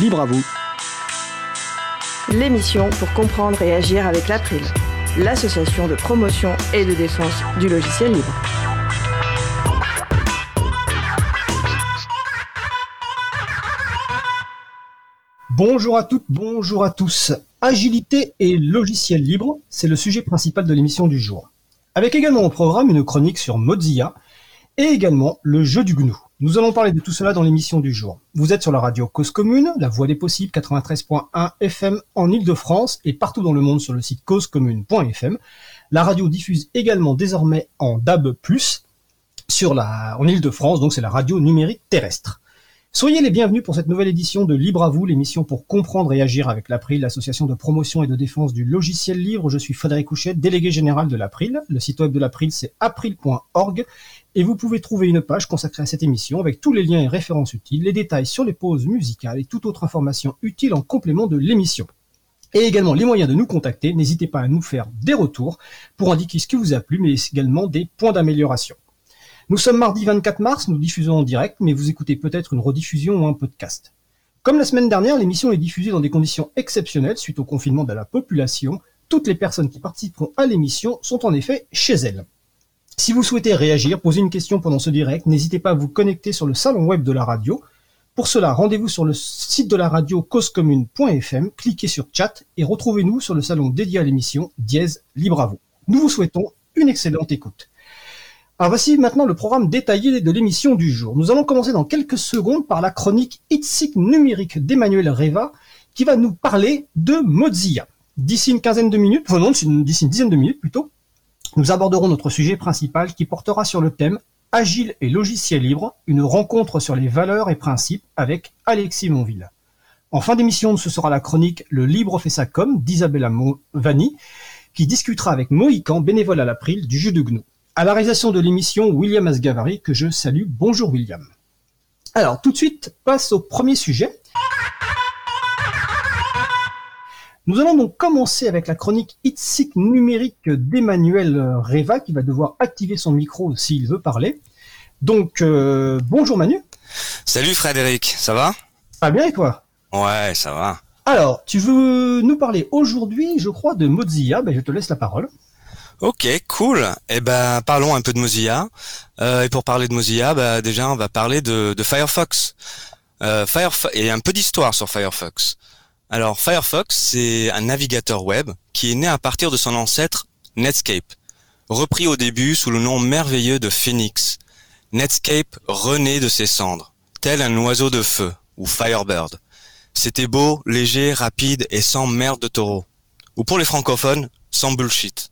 Libre à vous. L'émission pour comprendre et agir avec l'April, l'association de promotion et de défense du logiciel libre. Bonjour à toutes, bonjour à tous. Agilité et logiciel libre, c'est le sujet principal de l'émission du jour. Avec également au programme une chronique sur Mozilla et également le jeu du GNU. Nous allons parler de tout cela dans l'émission du jour. Vous êtes sur la radio Cause Commune, la voix des possibles 93.1 FM en Ile-de-France et partout dans le monde sur le site causecommune.fm. La radio diffuse également désormais en DAB+, sur la, en Ile-de-France, donc c'est la radio numérique terrestre. Soyez les bienvenus pour cette nouvelle édition de Libre à vous, l'émission pour comprendre et agir avec l'April, l'association de promotion et de défense du logiciel libre. Je suis Frédéric Couchet, délégué général de l'April. Le site web de l'April, c'est april.org et vous pouvez trouver une page consacrée à cette émission avec tous les liens et références utiles, les détails sur les pauses musicales et toute autre information utile en complément de l'émission. Et également les moyens de nous contacter. N'hésitez pas à nous faire des retours pour indiquer ce qui vous a plu, mais également des points d'amélioration. Nous sommes mardi 24 mars, nous diffusons en direct, mais vous écoutez peut-être une rediffusion ou un podcast. Comme la semaine dernière, l'émission est diffusée dans des conditions exceptionnelles suite au confinement de la population. Toutes les personnes qui participeront à l'émission sont en effet chez elles. Si vous souhaitez réagir, poser une question pendant ce direct, n'hésitez pas à vous connecter sur le salon web de la radio. Pour cela, rendez-vous sur le site de la radio causecommune.fm, cliquez sur chat et retrouvez-nous sur le salon dédié à l'émission Dièse Libre à vous. Nous vous souhaitons une excellente écoute. Alors voici maintenant le programme détaillé de l'émission du jour. Nous allons commencer dans quelques secondes par la chronique ITSIC numérique d'Emmanuel Reva qui va nous parler de Mozilla. D'ici une quinzaine de minutes, enfin non, d'ici une dizaine de minutes plutôt, nous aborderons notre sujet principal qui portera sur le thème Agile et logiciel libre, une rencontre sur les valeurs et principes avec Alexis Monville. En fin d'émission, ce sera la chronique Le Libre fait sa com d'Isabella Vanni, qui discutera avec Mohican, bénévole à l'April, du jeu de GNU. À la réalisation de l'émission, William Asgavari, que je salue. Bonjour William. Alors, tout de suite, passe au premier sujet. Nous allons donc commencer avec la chronique ITSIC numérique d'Emmanuel Reva, qui va devoir activer son micro s'il veut parler. Donc, euh, bonjour Manu. Salut Frédéric, ça va? Pas bien et toi? Ouais, ça va. Alors, tu veux nous parler aujourd'hui, je crois, de Mozilla? Ben, je te laisse la parole. Ok, cool. Eh ben, parlons un peu de Mozilla. Euh, et pour parler de Mozilla, bah, déjà, on va parler de, Firefox. Euh, Firefox et un peu d'histoire sur Firefox. Alors, Firefox, c'est un navigateur web qui est né à partir de son ancêtre Netscape, repris au début sous le nom merveilleux de Phoenix. Netscape renaît de ses cendres, tel un oiseau de feu ou Firebird. C'était beau, léger, rapide et sans merde de taureau. Ou pour les francophones, sans bullshit.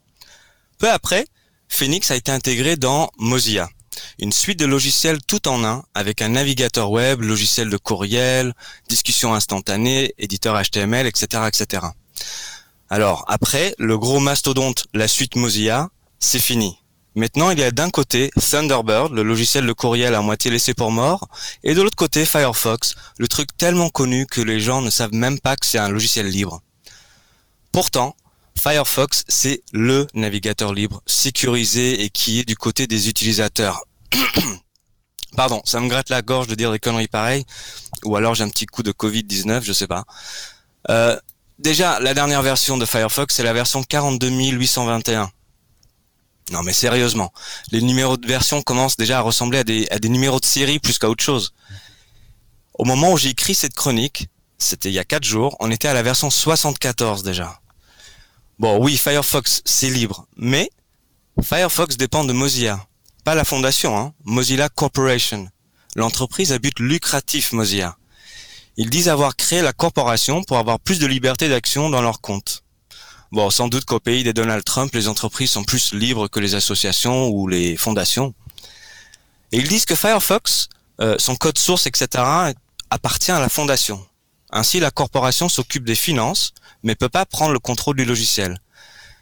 Peu après, Phoenix a été intégré dans Mozilla, une suite de logiciels tout en un avec un navigateur web, logiciel de courriel, discussion instantanée, éditeur HTML, etc., etc. Alors après, le gros mastodonte, la suite Mozilla, c'est fini. Maintenant, il y a d'un côté Thunderbird, le logiciel de courriel à moitié laissé pour mort, et de l'autre côté Firefox, le truc tellement connu que les gens ne savent même pas que c'est un logiciel libre. Pourtant, Firefox, c'est le navigateur libre, sécurisé et qui est du côté des utilisateurs. Pardon, ça me gratte la gorge de dire des conneries pareilles, ou alors j'ai un petit coup de Covid-19, je sais pas. Euh, déjà, la dernière version de Firefox, c'est la version 42821. Non mais sérieusement, les numéros de version commencent déjà à ressembler à des, à des numéros de série plus qu'à autre chose. Au moment où j'ai écrit cette chronique, c'était il y a 4 jours, on était à la version 74 déjà. Bon, oui, Firefox, c'est libre, mais Firefox dépend de Mozilla, pas la fondation, hein, Mozilla Corporation, l'entreprise à but lucratif Mozilla. Ils disent avoir créé la corporation pour avoir plus de liberté d'action dans leur compte. Bon, sans doute qu'au pays des Donald Trump, les entreprises sont plus libres que les associations ou les fondations. Et ils disent que Firefox, euh, son code source, etc., appartient à la fondation. Ainsi, la corporation s'occupe des finances, mais peut pas prendre le contrôle du logiciel.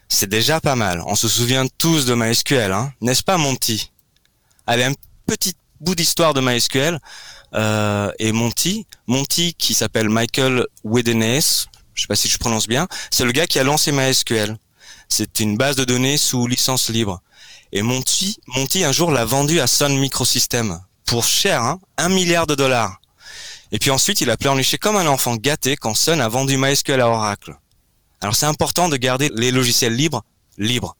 C'est déjà pas mal. On se souvient tous de MySQL, hein n'est-ce pas Monty Allez, un petit bout d'histoire de MySQL. Euh, et Monty, Monty qui s'appelle Michael Wedenes, je sais pas si je prononce bien, c'est le gars qui a lancé MySQL. C'est une base de données sous licence libre. Et Monty, Monty un jour l'a vendu à Sun Microsystems pour cher, hein, un milliard de dollars. Et puis ensuite, il a pleurniché comme un enfant gâté quand Sun a vendu MySQL à Oracle. Alors c'est important de garder les logiciels libres libres.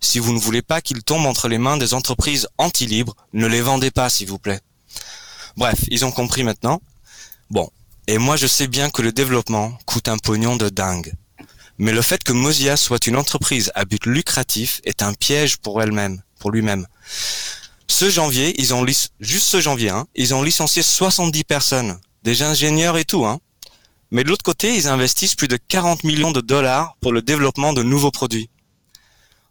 Si vous ne voulez pas qu'ils tombent entre les mains des entreprises anti-libres, ne les vendez pas, s'il vous plaît. Bref, ils ont compris maintenant. Bon. Et moi, je sais bien que le développement coûte un pognon de dingue. Mais le fait que Mozilla soit une entreprise à but lucratif est un piège pour elle-même, pour lui-même. Ce janvier, ils ont juste ce janvier, hein, ils ont licencié 70 personnes, des ingénieurs et tout, hein. Mais de l'autre côté, ils investissent plus de 40 millions de dollars pour le développement de nouveaux produits.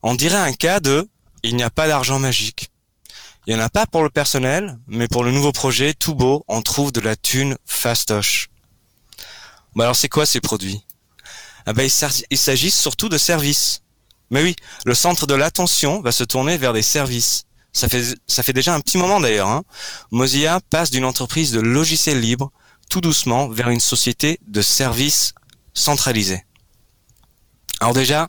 On dirait un cas de il n'y a pas d'argent magique. Il n'y en a pas pour le personnel, mais pour le nouveau projet, tout beau, on trouve de la thune fastoche. Bon alors c'est quoi ces produits? Ah ben, Il s'agit surtout de services. Mais oui, le centre de l'attention va se tourner vers des services. Ça fait, ça fait déjà un petit moment d'ailleurs. Hein. Mozilla passe d'une entreprise de logiciels libres doucement vers une société de services centralisés. Alors déjà,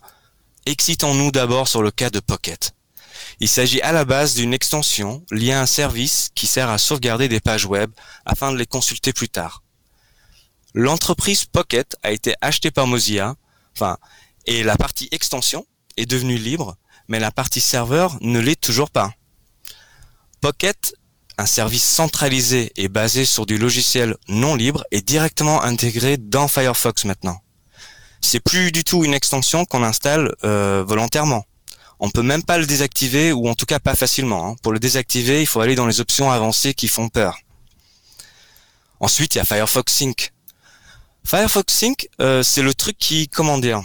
excitons-nous d'abord sur le cas de Pocket. Il s'agit à la base d'une extension liée à un service qui sert à sauvegarder des pages web afin de les consulter plus tard. L'entreprise Pocket a été achetée par Mozilla, enfin, et la partie extension est devenue libre, mais la partie serveur ne l'est toujours pas. Pocket, un service centralisé et basé sur du logiciel non libre, est directement intégré dans Firefox maintenant. C'est plus du tout une extension qu'on installe euh, volontairement. On peut même pas le désactiver ou en tout cas pas facilement. Hein. Pour le désactiver, il faut aller dans les options avancées qui font peur. Ensuite, il y a Firefox Sync. Firefox Sync, euh, c'est le truc qui, comment dire,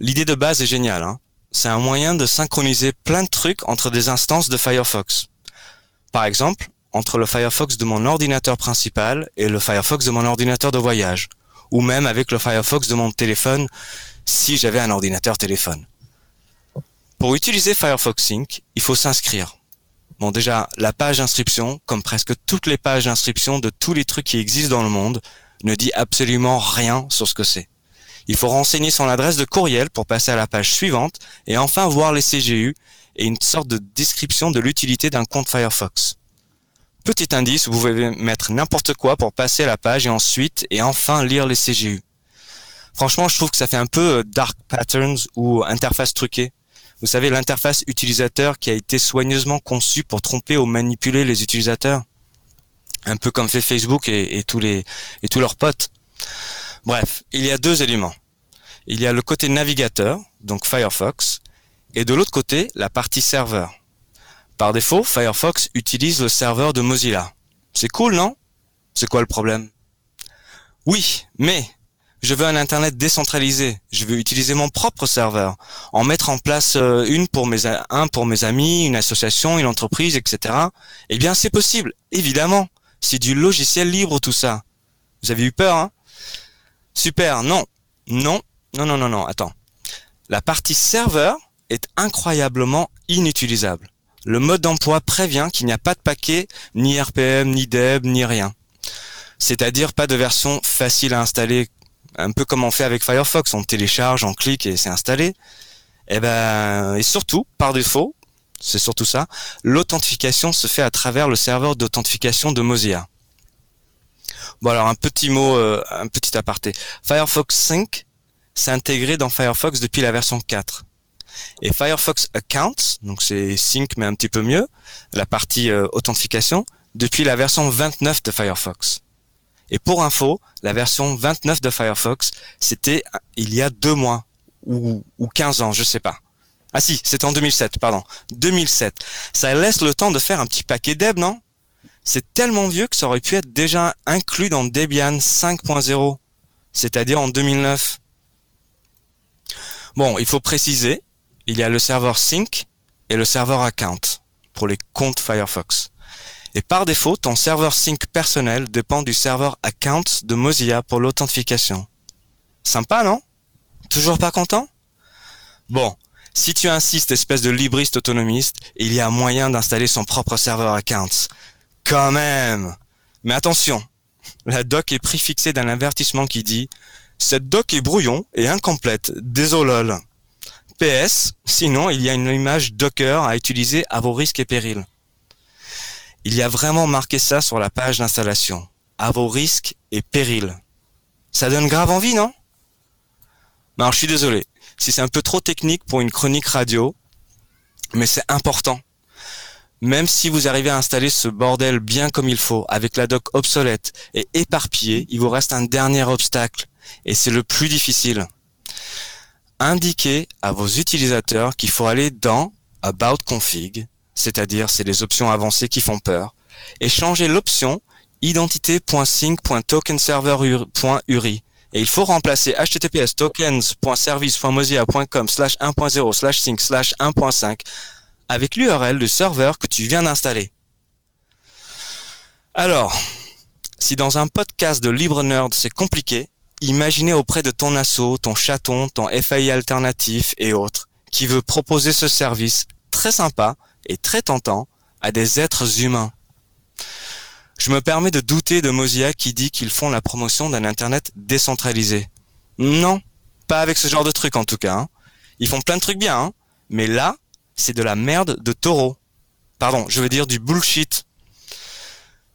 l'idée de base est géniale. Hein. C'est un moyen de synchroniser plein de trucs entre des instances de Firefox. Par exemple, entre le Firefox de mon ordinateur principal et le Firefox de mon ordinateur de voyage, ou même avec le Firefox de mon téléphone si j'avais un ordinateur téléphone. Pour utiliser Firefox Sync, il faut s'inscrire. Bon déjà, la page d'inscription, comme presque toutes les pages d'inscription de tous les trucs qui existent dans le monde, ne dit absolument rien sur ce que c'est. Il faut renseigner son adresse de courriel pour passer à la page suivante et enfin voir les CGU et une sorte de description de l'utilité d'un compte Firefox. Petit indice, vous pouvez mettre n'importe quoi pour passer à la page et ensuite et enfin lire les CGU. Franchement, je trouve que ça fait un peu euh, dark patterns ou interface truquée. Vous savez, l'interface utilisateur qui a été soigneusement conçue pour tromper ou manipuler les utilisateurs. Un peu comme fait Facebook et, tous les et tous leurs potes. Bref, il y a deux éléments. Il y a le côté navigateur, donc Firefox, et de l'autre côté, la partie serveur. Par défaut, Firefox utilise le serveur de Mozilla. C'est cool, non? C'est quoi le problème? Oui, mais je veux un Internet décentralisé. Je veux utiliser mon propre serveur. En mettre en place euh, une pour mes, un pour mes amis, une association, une entreprise, etc. Eh bien, c'est possible, évidemment. C'est du logiciel libre tout ça. Vous avez eu peur, hein? Super, non. Non, non, non, non, non, attends. La partie serveur est incroyablement inutilisable. Le mode d'emploi prévient qu'il n'y a pas de paquet, ni RPM, ni DEB, ni rien. C'est-à-dire pas de version facile à installer, un peu comme on fait avec Firefox, on télécharge, on clique et c'est installé. Et eh ben, et surtout, par défaut, c'est surtout ça, l'authentification se fait à travers le serveur d'authentification de Mozilla. Bon alors un petit mot, euh, un petit aparté. Firefox 5 s'est intégré dans Firefox depuis la version 4. Et Firefox Accounts, donc c'est Sync mais un petit peu mieux, la partie euh, authentification, depuis la version 29 de Firefox. Et pour info, la version 29 de Firefox, c'était il y a deux mois ou, ou 15 ans, je sais pas. Ah si, c'était en 2007, pardon. 2007. Ça laisse le temps de faire un petit paquet d'eb, non? C'est tellement vieux que ça aurait pu être déjà inclus dans Debian 5.0, c'est-à-dire en 2009. Bon, il faut préciser, il y a le serveur Sync et le serveur Account pour les comptes Firefox. Et par défaut, ton serveur Sync personnel dépend du serveur Account de Mozilla pour l'authentification. Sympa, non? Toujours pas content? Bon, si tu insistes, espèce de libriste autonomiste, il y a moyen d'installer son propre serveur Account. Quand même Mais attention, la doc est préfixée d'un avertissement qui dit « Cette doc est brouillon et incomplète, désolol. PS, sinon il y a une image Docker à utiliser à vos risques et périls. » Il y a vraiment marqué ça sur la page d'installation. à vos risques et périls. Ça donne grave envie, non? Alors je suis désolé, si c'est un peu trop technique pour une chronique radio, mais c'est important. Même si vous arrivez à installer ce bordel bien comme il faut, avec la doc obsolète et éparpillée, il vous reste un dernier obstacle, et c'est le plus difficile. Indiquez à vos utilisateurs qu'il faut aller dans About Config, c'est-à-dire c'est les options avancées qui font peur, et changer l'option identité.sync.tokenserver.uri. Et il faut remplacer https tokens.service.mozilla.com slash 1.0 slash sync slash 1.5 avec l'URL du serveur que tu viens d'installer. Alors, si dans un podcast de Libre Nerd c'est compliqué, imaginez auprès de ton asso, ton chaton, ton FAI alternatif et autres, qui veut proposer ce service très sympa et très tentant à des êtres humains. Je me permets de douter de Mozilla qui dit qu'ils font la promotion d'un Internet décentralisé. Non, pas avec ce genre de truc en tout cas. Hein. Ils font plein de trucs bien, hein. mais là, c'est de la merde de taureau. Pardon, je veux dire du bullshit.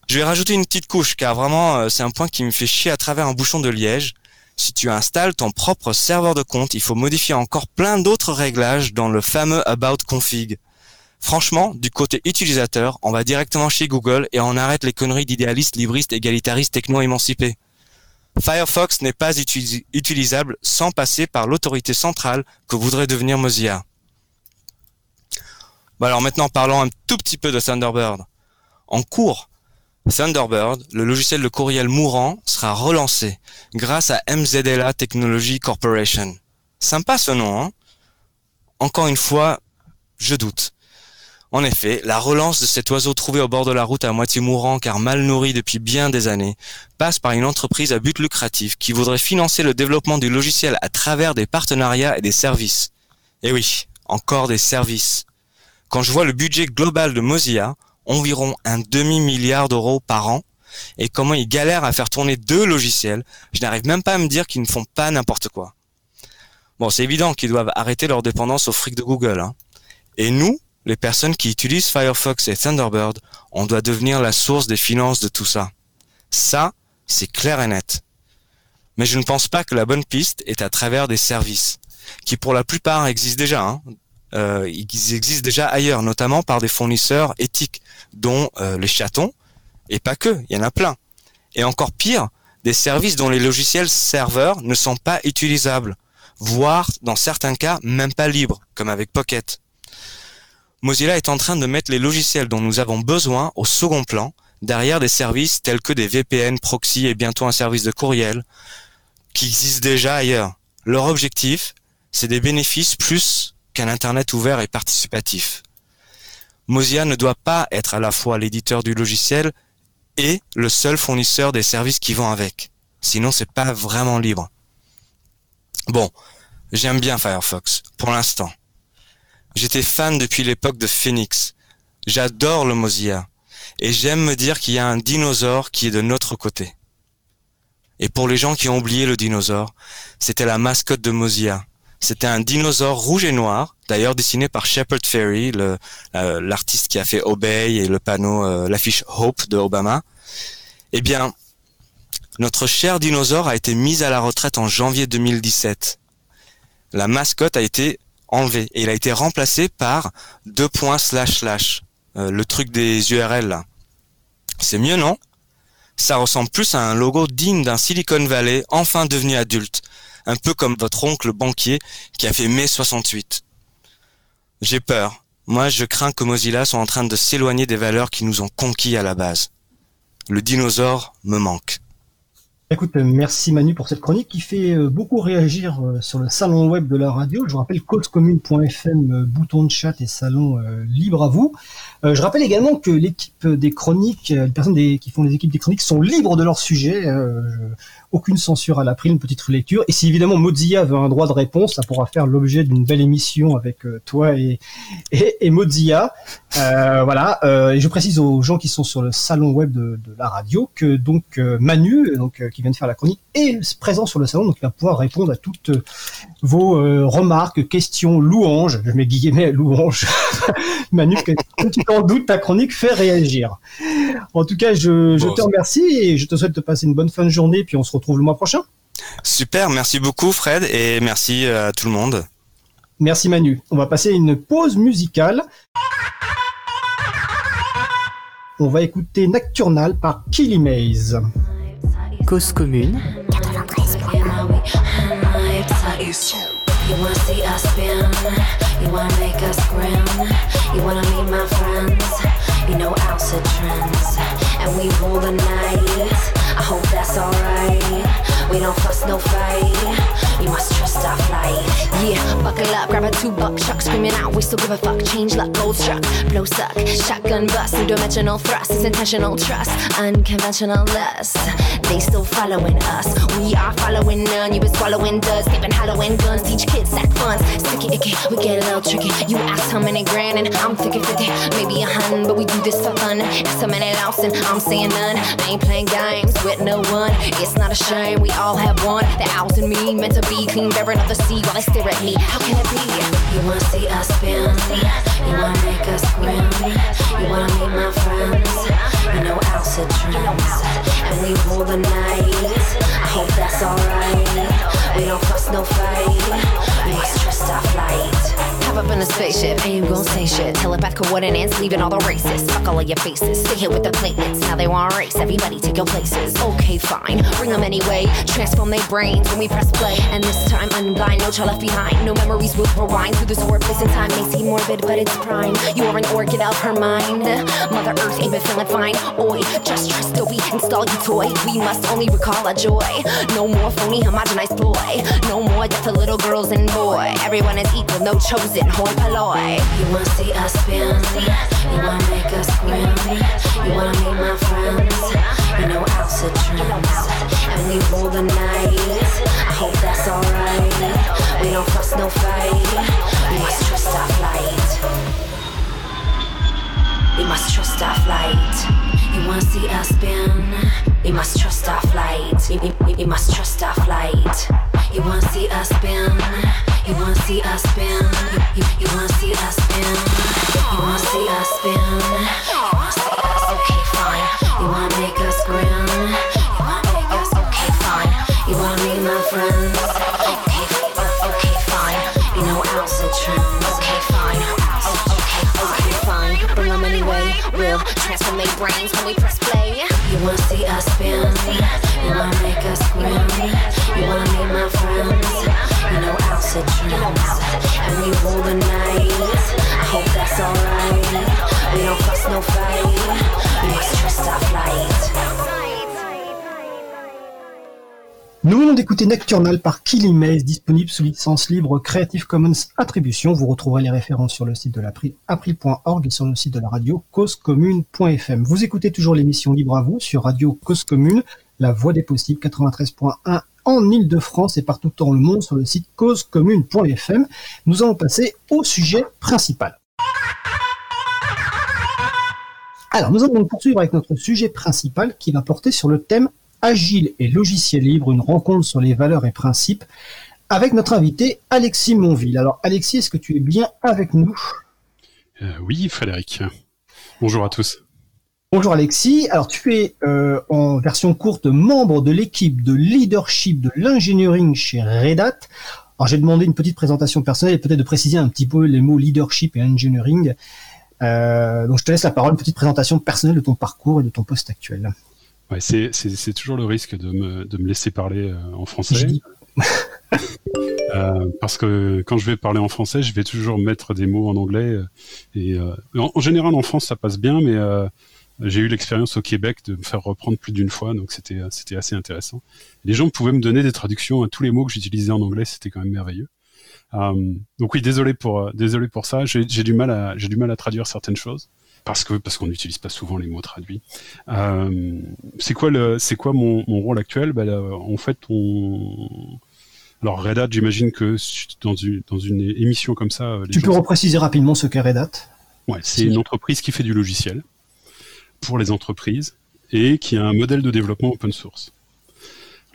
Je vais rajouter une petite couche, car vraiment, euh, c'est un point qui me fait chier à travers un bouchon de liège. Si tu installes ton propre serveur de compte, il faut modifier encore plein d'autres réglages dans le fameux About Config. Franchement, du côté utilisateur, on va directement chez Google et on arrête les conneries d'idéalistes, libristes, égalitaristes, techno-émancipés. Firefox n'est pas utilisable sans passer par l'autorité centrale que voudrait devenir Mozilla. Bon alors maintenant parlons un tout petit peu de Thunderbird. En cours, Thunderbird, le logiciel de courriel mourant, sera relancé grâce à MZLA Technology Corporation. Sympa ce nom, hein? Encore une fois, je doute. En effet, la relance de cet oiseau trouvé au bord de la route à moitié mourant car mal nourri depuis bien des années passe par une entreprise à but lucratif qui voudrait financer le développement du logiciel à travers des partenariats et des services. Et oui, encore des services. Quand je vois le budget global de Mozilla, environ un demi-milliard d'euros par an, et comment ils galèrent à faire tourner deux logiciels, je n'arrive même pas à me dire qu'ils ne font pas n'importe quoi. Bon, c'est évident qu'ils doivent arrêter leur dépendance au fric de Google. Hein. Et nous, les personnes qui utilisent Firefox et Thunderbird, on doit devenir la source des finances de tout ça. Ça, c'est clair et net. Mais je ne pense pas que la bonne piste est à travers des services, qui pour la plupart existent déjà. Hein. Euh, ils existent déjà ailleurs, notamment par des fournisseurs éthiques, dont euh, les chatons, et pas que, il y en a plein. Et encore pire, des services dont les logiciels serveurs ne sont pas utilisables, voire dans certains cas même pas libres, comme avec Pocket. Mozilla est en train de mettre les logiciels dont nous avons besoin au second plan, derrière des services tels que des VPN, proxy et bientôt un service de courriel, qui existent déjà ailleurs. Leur objectif, c'est des bénéfices plus qu'un Internet ouvert et participatif. Mozilla ne doit pas être à la fois l'éditeur du logiciel et le seul fournisseur des services qui vont avec. Sinon, c'est pas vraiment libre. Bon, j'aime bien Firefox, pour l'instant. J'étais fan depuis l'époque de Phoenix. J'adore le Mozilla. Et j'aime me dire qu'il y a un dinosaure qui est de notre côté. Et pour les gens qui ont oublié le dinosaure, c'était la mascotte de Mozilla. C'était un dinosaure rouge et noir, d'ailleurs dessiné par Shepard Fairey, l'artiste qui a fait Obey et le panneau, euh, l'affiche Hope de Obama. Eh bien, notre cher dinosaure a été mis à la retraite en janvier 2017. La mascotte a été enlevé et il a été remplacé par deux points slash slash, euh, le truc des URL. C'est mieux non? Ça ressemble plus à un logo digne d'un Silicon Valley enfin devenu adulte, un peu comme votre oncle banquier qui a fait mai 68. J'ai peur. Moi, je crains que Mozilla soit en train de s'éloigner des valeurs qui nous ont conquis à la base. Le dinosaure me manque. Écoute, merci Manu pour cette chronique qui fait euh, beaucoup réagir euh, sur le salon web de la radio. Je vous rappelle causecommune.fm, euh, bouton de chat et salon libre à vous. je rappelle également que l'équipe des chroniques, les personnes qui font les équipes des chroniques sont libres de leur sujet aucune censure à l'après, une petite relecture. Et si évidemment Mozilla veut un droit de réponse, ça pourra faire l'objet d'une belle émission avec euh, toi et, et, Mozilla. Euh, voilà. Euh, et je précise aux gens qui sont sur le salon web de, la radio que donc Manu, donc qui vient de faire la chronique, est présent sur le salon, donc il va pouvoir répondre à toutes vos remarques, questions, louanges. Je mets guillemets louanges. Manu, quand tu t'en doutes, ta chronique fait réagir. En tout cas, je, je te remercie et je te souhaite de passer une bonne fin de journée, puis on se retrouve le mois prochain. Super, merci beaucoup Fred et merci à tout le monde. Merci Manu. On va passer une pause musicale. On va écouter Nocturnal par Killy Maze. Cause commune. 93. You wanna see us spin, you wanna make us grin, you wanna meet my friends, you know Alsa trends, and we rule the night. I hope that's alright. We don't fuss, no fight. You must trust our flight. Yeah, buckle up, grab a two buck chuck, screaming out. We still give a fuck. Change luck, gold struck, blow suck, shotgun bust, two dimensional thrust. It's intentional trust, unconventional lust. They still following us. We are following none. You been swallowing duds, skipping Halloween guns. Teach kids sack funds. Sticky icky, we get a little tricky. You ask how many grand, and I'm thinking 50, maybe a hundred, but we do this for fun. Ask how many lost, and I'm saying none. I ain't playing games with no one. It's not a shame. We all have one. The owls and me meant to be clean, the sea while they stare at me. How can it be? You wanna see us spin? You wanna make us grin? You wanna meet my friends? You know are trends, and we rule the night. I hope that's alright. We don't fuss, no fight. We trust our flight. Up in a spaceship, and you gon' say shit. Telepath coordinates, leaving all the races. Fuck all of your faces. Stay here with the platelets. Now they wanna race. Everybody take your places. Okay, fine. Bring them anyway. Transform their brains when we press play. And this time, unblind, no child left behind. No memories will rewind through this warp place in time. May seem morbid, but it's prime. You are an orchid of her mind. Mother Earth ain't been feeling fine. Oi, just trust that we install you toy. We must only recall our joy. No more phony, homogenized boy. No more death to little girls and boy. Everyone is equal, no chosen hoi polloi. You wanna see us spin? You wanna make us grin? You wanna meet my friends? You know Alsa trends, and we rule the night. I hope that's alright. We don't fuss, no fight. We must trust our flight. We must trust our flight. You wanna see us spin? We must trust our flight. We, we, we must trust our flight. You wanna see us spin? You wanna see us spin? You, you, you wanna see us spin? You wanna see us spin? You? Okay, fine. You wanna make us grin? Brains when we press play. You wanna see us spin? You wanna make us grin? You wanna meet my friends? You know Alsa trends, and we rule the night. I hope that's alright. We don't fuss, no fight. We trust our flight. Nous venons d'écouter Nocturnal par Killy Maze, disponible sous licence libre Creative Commons Attribution. Vous retrouverez les références sur le site de l'April, april.org et sur le site de la radio causecommune.fm. Vous écoutez toujours l'émission Libre à vous sur Radio Cause Commune, la voix des possibles 93.1 en Ile-de-France et partout dans le monde sur le site causecommune.fm. Nous allons passer au sujet principal. Alors, nous allons poursuivre avec notre sujet principal qui va porter sur le thème Agile et logiciel libre, une rencontre sur les valeurs et principes avec notre invité Alexis Monville. Alors, Alexis, est-ce que tu es bien avec nous? Euh, Oui, Frédéric. Bonjour à tous. Bonjour Alexis. Alors tu es euh, en version courte membre de l'équipe de leadership de l'engineering chez Red Hat. Alors j'ai demandé une petite présentation personnelle et peut-être de préciser un petit peu les mots leadership et engineering. Euh, donc je te laisse la parole, une petite présentation personnelle de ton parcours et de ton poste actuel. Ouais, c'est, toujours le risque de me, de me laisser parler euh, en français. parce que quand je vais parler en français, je vais toujours mettre des mots en anglais. Et en, en, général, en France, ça passe bien, mais j'ai eu l'expérience au Québec de me faire reprendre plus d'une fois, donc c'était c'était assez intéressant. Les gens pouvaient me donner des traductions à tous les mots que j'utilisais en anglais, c'était quand même merveilleux. Euh, donc oui, désolé pour désolé pour ça. J'ai du mal à j'ai du mal à traduire certaines choses parce que parce qu'on n'utilise pas souvent les mots traduits. Euh, c'est quoi le c'est quoi mon, mon rôle actuel? Ben, En fait, on alors Red Hat, j'imagine que dans une dans une émission comme ça, tu peux repréciser rapidement ce qu'est Red Hat? Ouais, c'est une entreprise qui fait du logiciel pour les entreprises et qui a un modèle de développement open source.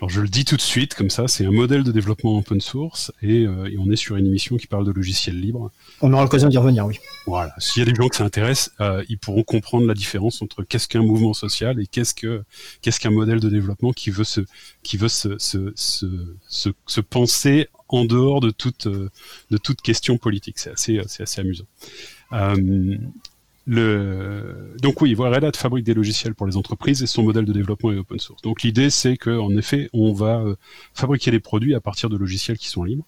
Alors je le dis tout de suite, comme ça, c'est un modèle de développement open source et, euh, et, on est sur une émission qui parle de logiciels libres. On aura l'occasion d'y revenir, oui. Voilà. S'il y a des gens que ça intéresse, euh, ils pourront comprendre la différence entre qu'est-ce qu'un mouvement social et qu'est-ce que qu'est-ce qu'un modèle de développement qui veut se qui veut se se, se, se, se penser en dehors de toute de toute question politique. C'est assez c'est assez amusant. Euh, Donc oui, Red Hat fabrique des logiciels pour les entreprises et son modèle de développement est open source. Donc l'idée c'est que en effet, on va euh, fabriquer des produits à partir de logiciels qui sont libres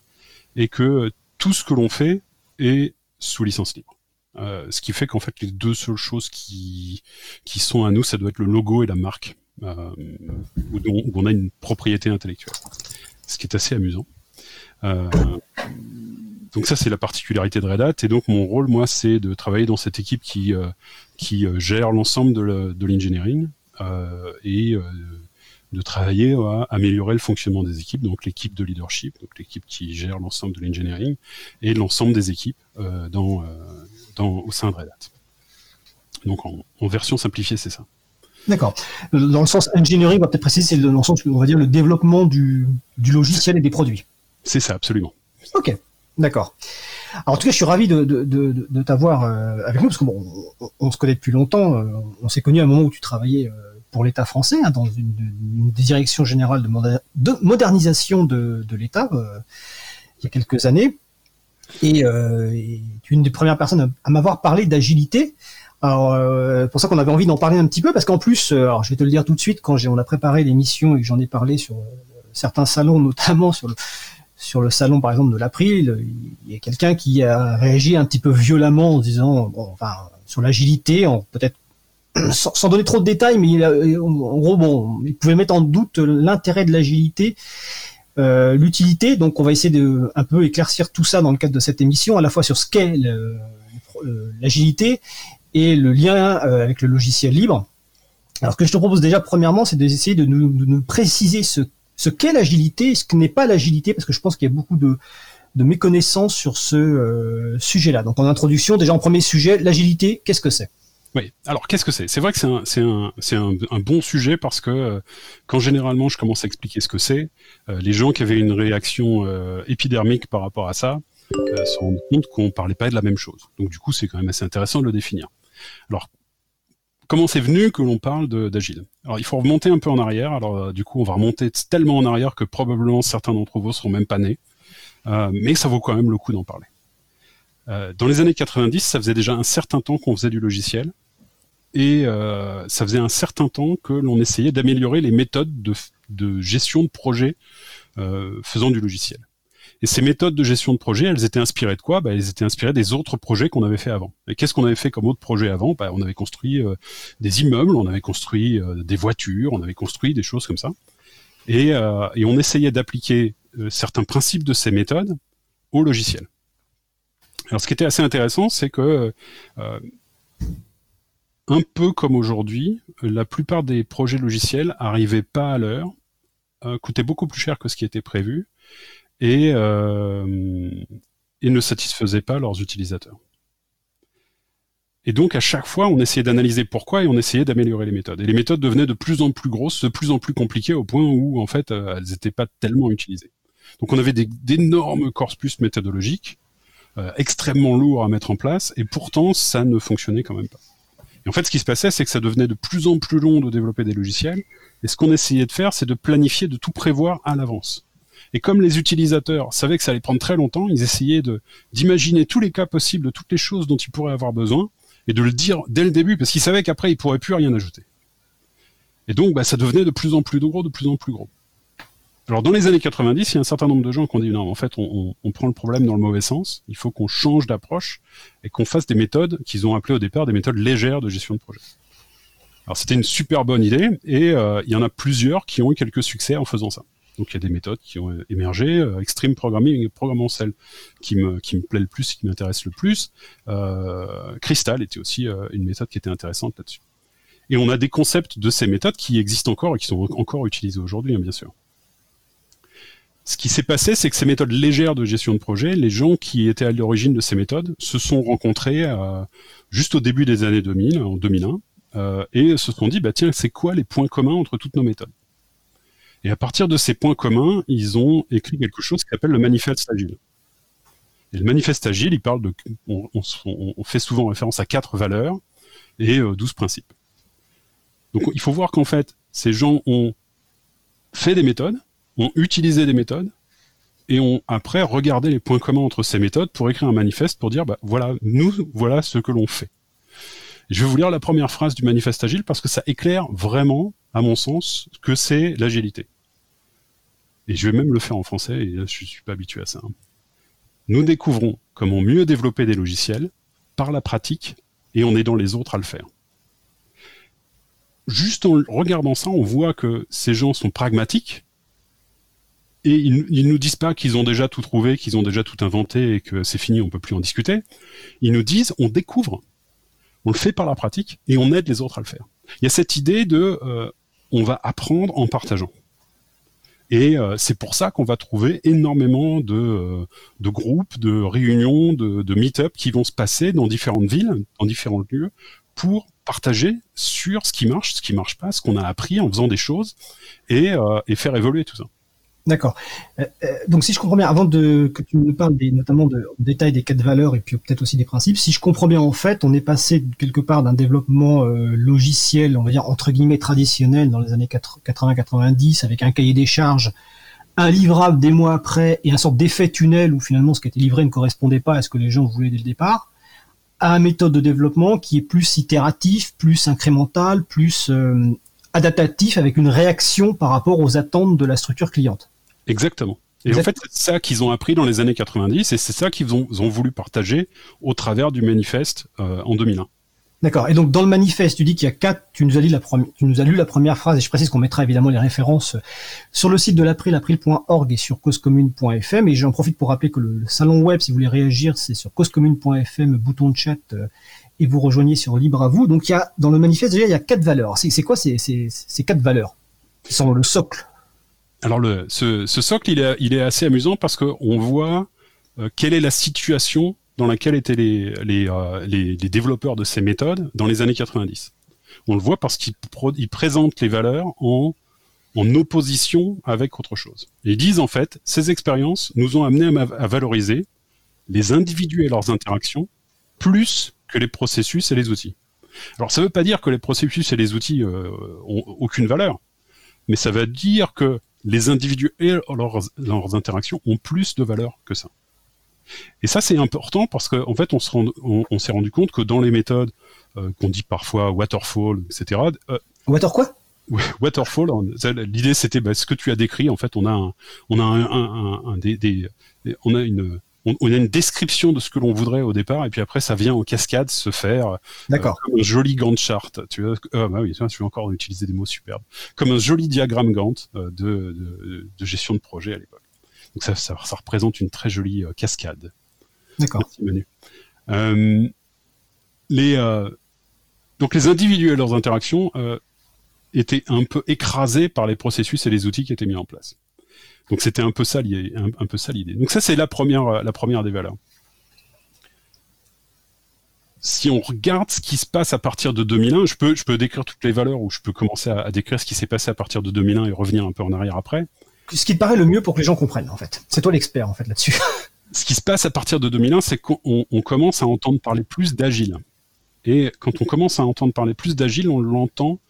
et que euh, tout ce que l'on fait est sous licence libre. Euh, ce qui fait qu'en fait les deux seules choses qui qui sont à nous, ça doit être le logo et la marque où, on a une propriété intellectuelle. Ce qui est assez amusant. Donc ça c'est la particularité de Red Hat et donc mon rôle moi c'est de travailler dans cette équipe qui euh, qui euh, gère l'ensemble de l'engineering euh, et euh, de travailler à améliorer le fonctionnement des équipes, donc l'équipe de leadership, donc l'équipe qui gère l'ensemble de l'engineering et l'ensemble des équipes dans, dans au sein de Red Hat. Donc en, en version simplifiée c'est ça. D'accord. Dans le sens engineering, on va peut-être préciser, c'est dans le sens, on va dire, le développement du, du logiciel et des produits. C'est ça, absolument. Ok. D'accord. Alors, en tout cas, je suis ravi de, de, de, de t'avoir euh, avec nous parce que bon, on, se connaît depuis longtemps. Euh, on s'est connu à un moment où tu travaillais euh, pour l'État français hein, dans une, une, direction générale de, moder de modernisation de, l'État il y a quelques années. Et, et, tu es une des premières personnes à, m'avoir parlé d'agilité. Alors, euh, pour ça qu'on avait envie d'en parler un petit peu, parce qu'en plus, alors je vais te le dire tout de suite, quand on a préparé l'émission et que j'en ai parlé sur certains salons, notamment sur le, sur le salon par exemple de l'April, il y a quelqu'un qui a réagi un petit peu violemment en disant, bon, enfin, sur l'agilité, peut-être sans, donner trop de détails, mais il a, en gros, bon, il pouvait mettre en doute l'intérêt de l'agilité, euh, l'utilité. Donc, on va essayer de un peu éclaircir tout ça dans le cadre de cette émission, à la fois sur ce qu'est l'agilité et le lien euh, avec le logiciel libre. Alors, ce que je te propose déjà, premièrement, c'est d'essayer de nous, de nous préciser ce ce qu'est l'agilité ce que n'est pas l'agilité, parce que je pense qu'il y a beaucoup de, de méconnaissances sur ce euh, sujet-là. Donc en introduction, déjà en premier sujet, l'agilité, qu'est-ce que c'est? Oui. Alors, qu'est-ce que c'est? C'est vrai que c'est un, bon sujet parce que euh, quand généralement je commence à expliquer ce que c'est, euh, les gens qui avaient une réaction épidermique par rapport à ça se rendent compte qu'on parlait pas de la même chose. Donc, du coup, c'est quand même assez intéressant de le définir. Alors, comment c'est venu que l'on parle d'agile Alors il faut remonter un peu en arrière. Alors euh, du coup on va remonter tellement en arrière que probablement certains d'entre vous seront même pas nés, euh, mais ça vaut quand même le coup d'en parler. Euh, dans les années 90, ça faisait déjà un certain temps qu'on faisait du logiciel et ça faisait un certain temps que l'on essayait d'améliorer les méthodes de, de, gestion de projet faisant du logiciel. Et ces méthodes de gestion de projet, elles étaient inspirées de quoi? Bah, Elles étaient inspirées des autres projets qu'on avait fait avant. Et qu'est-ce qu'on avait fait comme autre projet avant? Bah, On avait construit euh, des immeubles, on avait construit euh, des voitures, on avait construit des choses comme ça. Et, euh, et on essayait d'appliquer euh, certains principes de ces méthodes au logiciel. Alors ce qui était assez intéressant, c'est que un peu comme aujourd'hui, la plupart des projets logiciels arrivaient pas à l'heure, coûtaient beaucoup plus cher que ce qui était prévu, et, euh, et ne satisfaisaient pas leurs utilisateurs. Et donc à chaque fois, on essayait d'analyser pourquoi et on essayait d'améliorer les méthodes. Et les méthodes devenaient de plus en plus grosses, de plus en plus compliquées au point où en fait euh, elles n'étaient pas tellement utilisées. Donc on avait d'énormes corpus méthodologiques, euh, extrêmement lourds à mettre en place, et pourtant ça ne fonctionnait quand même pas. Et en fait, ce qui se passait, c'est que ça devenait de plus en plus long de développer des logiciels. Et ce qu'on essayait de faire, c'est de planifier, de tout prévoir à l'avance. Et comme les utilisateurs savaient que ça allait prendre très longtemps, ils essayaient d'imaginer tous les cas possibles de toutes les choses dont ils pourraient avoir besoin et de le dire dès le début parce qu'ils savaient qu'après ils pourraient plus rien ajouter. Et donc bah, ça devenait de plus en plus gros, de plus en plus gros. Alors dans les années 90, il y a un certain nombre de gens qui ont dit non, en fait on prend le problème dans le mauvais sens, il faut qu'on change d'approche et qu'on fasse des méthodes qu'ils ont appelées au départ des méthodes légères de gestion de projet. Alors c'était une super bonne idée et euh, il y en a plusieurs qui ont eu quelques succès en faisant ça. Donc il y a des méthodes qui ont émergé. Euh, Extreme Programming, probablement celle qui me, qui me plaît le plus, qui m'intéresse le plus. Euh, Crystal était aussi euh, une méthode qui était intéressante là-dessus. Et on a des concepts de ces méthodes qui existent encore et qui sont encore utilisés aujourd'hui, hein, bien sûr. Ce qui s'est passé, c'est que ces méthodes légères de gestion de projet, les gens qui étaient à l'origine de ces méthodes se sont rencontrés euh, juste au début des années 2000, en 2001, euh, et se sont dit, bah tiens, c'est quoi les points communs entre toutes nos méthodes? Et à partir de ces points communs, ils ont écrit quelque chose qui s'appelle le manifeste agile. Et le manifeste agile, il parle de, on, fait souvent référence à quatre valeurs et euh, 12 principes. Donc il faut voir qu'en fait, ces gens ont fait des méthodes, ont utilisé des méthodes, et ont après regardé les points communs entre ces méthodes pour écrire un manifeste pour dire, bah, voilà, nous, voilà ce que l'on fait. Je vais vous lire la première phrase du manifeste agile parce que ça éclaire vraiment, à mon sens, que c'est l'agilité. Et je vais même le faire en français, et là, je suis pas habitué à ça. Hein. Nous découvrons comment mieux développer des logiciels par la pratique et en aidant les autres à le faire. Juste en regardant ça, on voit que ces gens sont pragmatiques et ils, ils nous disent pas qu'ils ont déjà tout trouvé, qu'ils ont déjà tout inventé et que c'est fini, on peut plus en discuter. Ils nous disent on découvre, on le fait par la pratique et on aide les autres à le faire. Il y a cette idée de euh, on va apprendre en partageant. Et euh, c'est pour ça qu'on va trouver énormément de, euh, de groupes, de réunions, de, de meet-up qui vont se passer dans différentes villes, dans différents lieux, pour partager sur ce qui marche, ce qui marche pas, ce qu'on a appris en faisant des choses, et, et faire évoluer tout ça. D'accord. Euh, euh, donc si je comprends bien, avant de que tu nous parles des, notamment de, en détail des quatre valeurs et puis peut-être aussi des principes, si je comprends bien en fait, on est passé quelque part d'un développement euh, logiciel, on va dire entre guillemets traditionnel dans les années 80-90 avec un cahier des charges, un livrable des mois après et un sorte d'effet tunnel où finalement ce qui était livré ne correspondait pas à ce que les gens voulaient dès le départ, à une méthode de développement qui est plus itératif, plus incrémental, plus euh, adaptatif avec une réaction par rapport aux attentes de la structure cliente. Exactement. Et en fait, c'est ça qu'ils ont appris dans les années 90 et c'est ça qu'ils ont, ont, voulu partager au travers du manifeste euh, en 2001. D'accord. Et donc dans le manifeste, tu dis qu'il y a quatre. Tu nous as lu la première. Tu nous as lu la première phrase et je précise qu'on mettra évidemment les références sur le site de l'April, april.org et sur causecommune.fm. Et j'en profite pour rappeler que le, le, salon web, si vous voulez réagir, c'est sur causecommune.fm, bouton de chat, euh, et vous rejoignez sur Libre à vous. Donc il y a dans le manifeste déjà il y a quatre valeurs. C'est quoi ces, ces, ces quatre valeurs qui sont le socle alors le, ce, ce, socle, il est, il est assez amusant parce qu'on voit euh, quelle est la situation dans laquelle étaient les, les, euh, les, les, développeurs de ces méthodes dans les années 90. On le voit parce qu'ils présentent les valeurs en, en opposition avec autre chose. Ils disent en fait, ces expériences nous ont amené à, à valoriser les individus et leurs interactions plus que les processus et les outils. Alors ça ne veut pas dire que les processus et les outils euh, ont aucune valeur, mais ça veut dire que les individus et leurs, leurs, interactions ont plus de valeur que ça. Et ça, c'est important parce qu'en en fait, on, se rend, on, on s'est rendu compte que dans les méthodes euh, qu'on dit parfois waterfall, etc. Euh, Water quoi? Waterfall, l'idée c'était bah, ce que tu as décrit. En fait, on a un, on a un, un, un des, des, on a une, on, on, a une description de ce que l'on voudrait au départ, et puis après ça vient en cascade se faire. D'accord. Euh, comme un joli Gantt chart. Tu vois, euh, bah oui, encore utiliser des mots superbes. Comme un joli diagramme Gantt euh, de, de, de, gestion de projet à l'époque. Donc ça, ça, ça, représente une très jolie euh, cascade. D'accord. Euh, les donc les individus et leurs interactions étaient un peu écrasés par les processus et les outils qui étaient mis en place. Donc c'était un peu ça l'idée. Un, un, peu ça l'idée. Donc ça c'est la première, la première des valeurs. Si on regarde ce qui se passe à partir de 2001, je peux, je peux décrire toutes les valeurs ou je peux commencer à, à décrire ce qui s'est passé à partir de 2001 et revenir un peu en arrière après. Ce qui te paraît le mieux pour que les gens comprennent en fait. C'est toi l'expert en fait là-dessus. ce qui se passe à partir de 2001, c'est qu'on on commence à entendre parler plus d'agile. Et quand on commence à entendre parler plus d'agile, on l'entend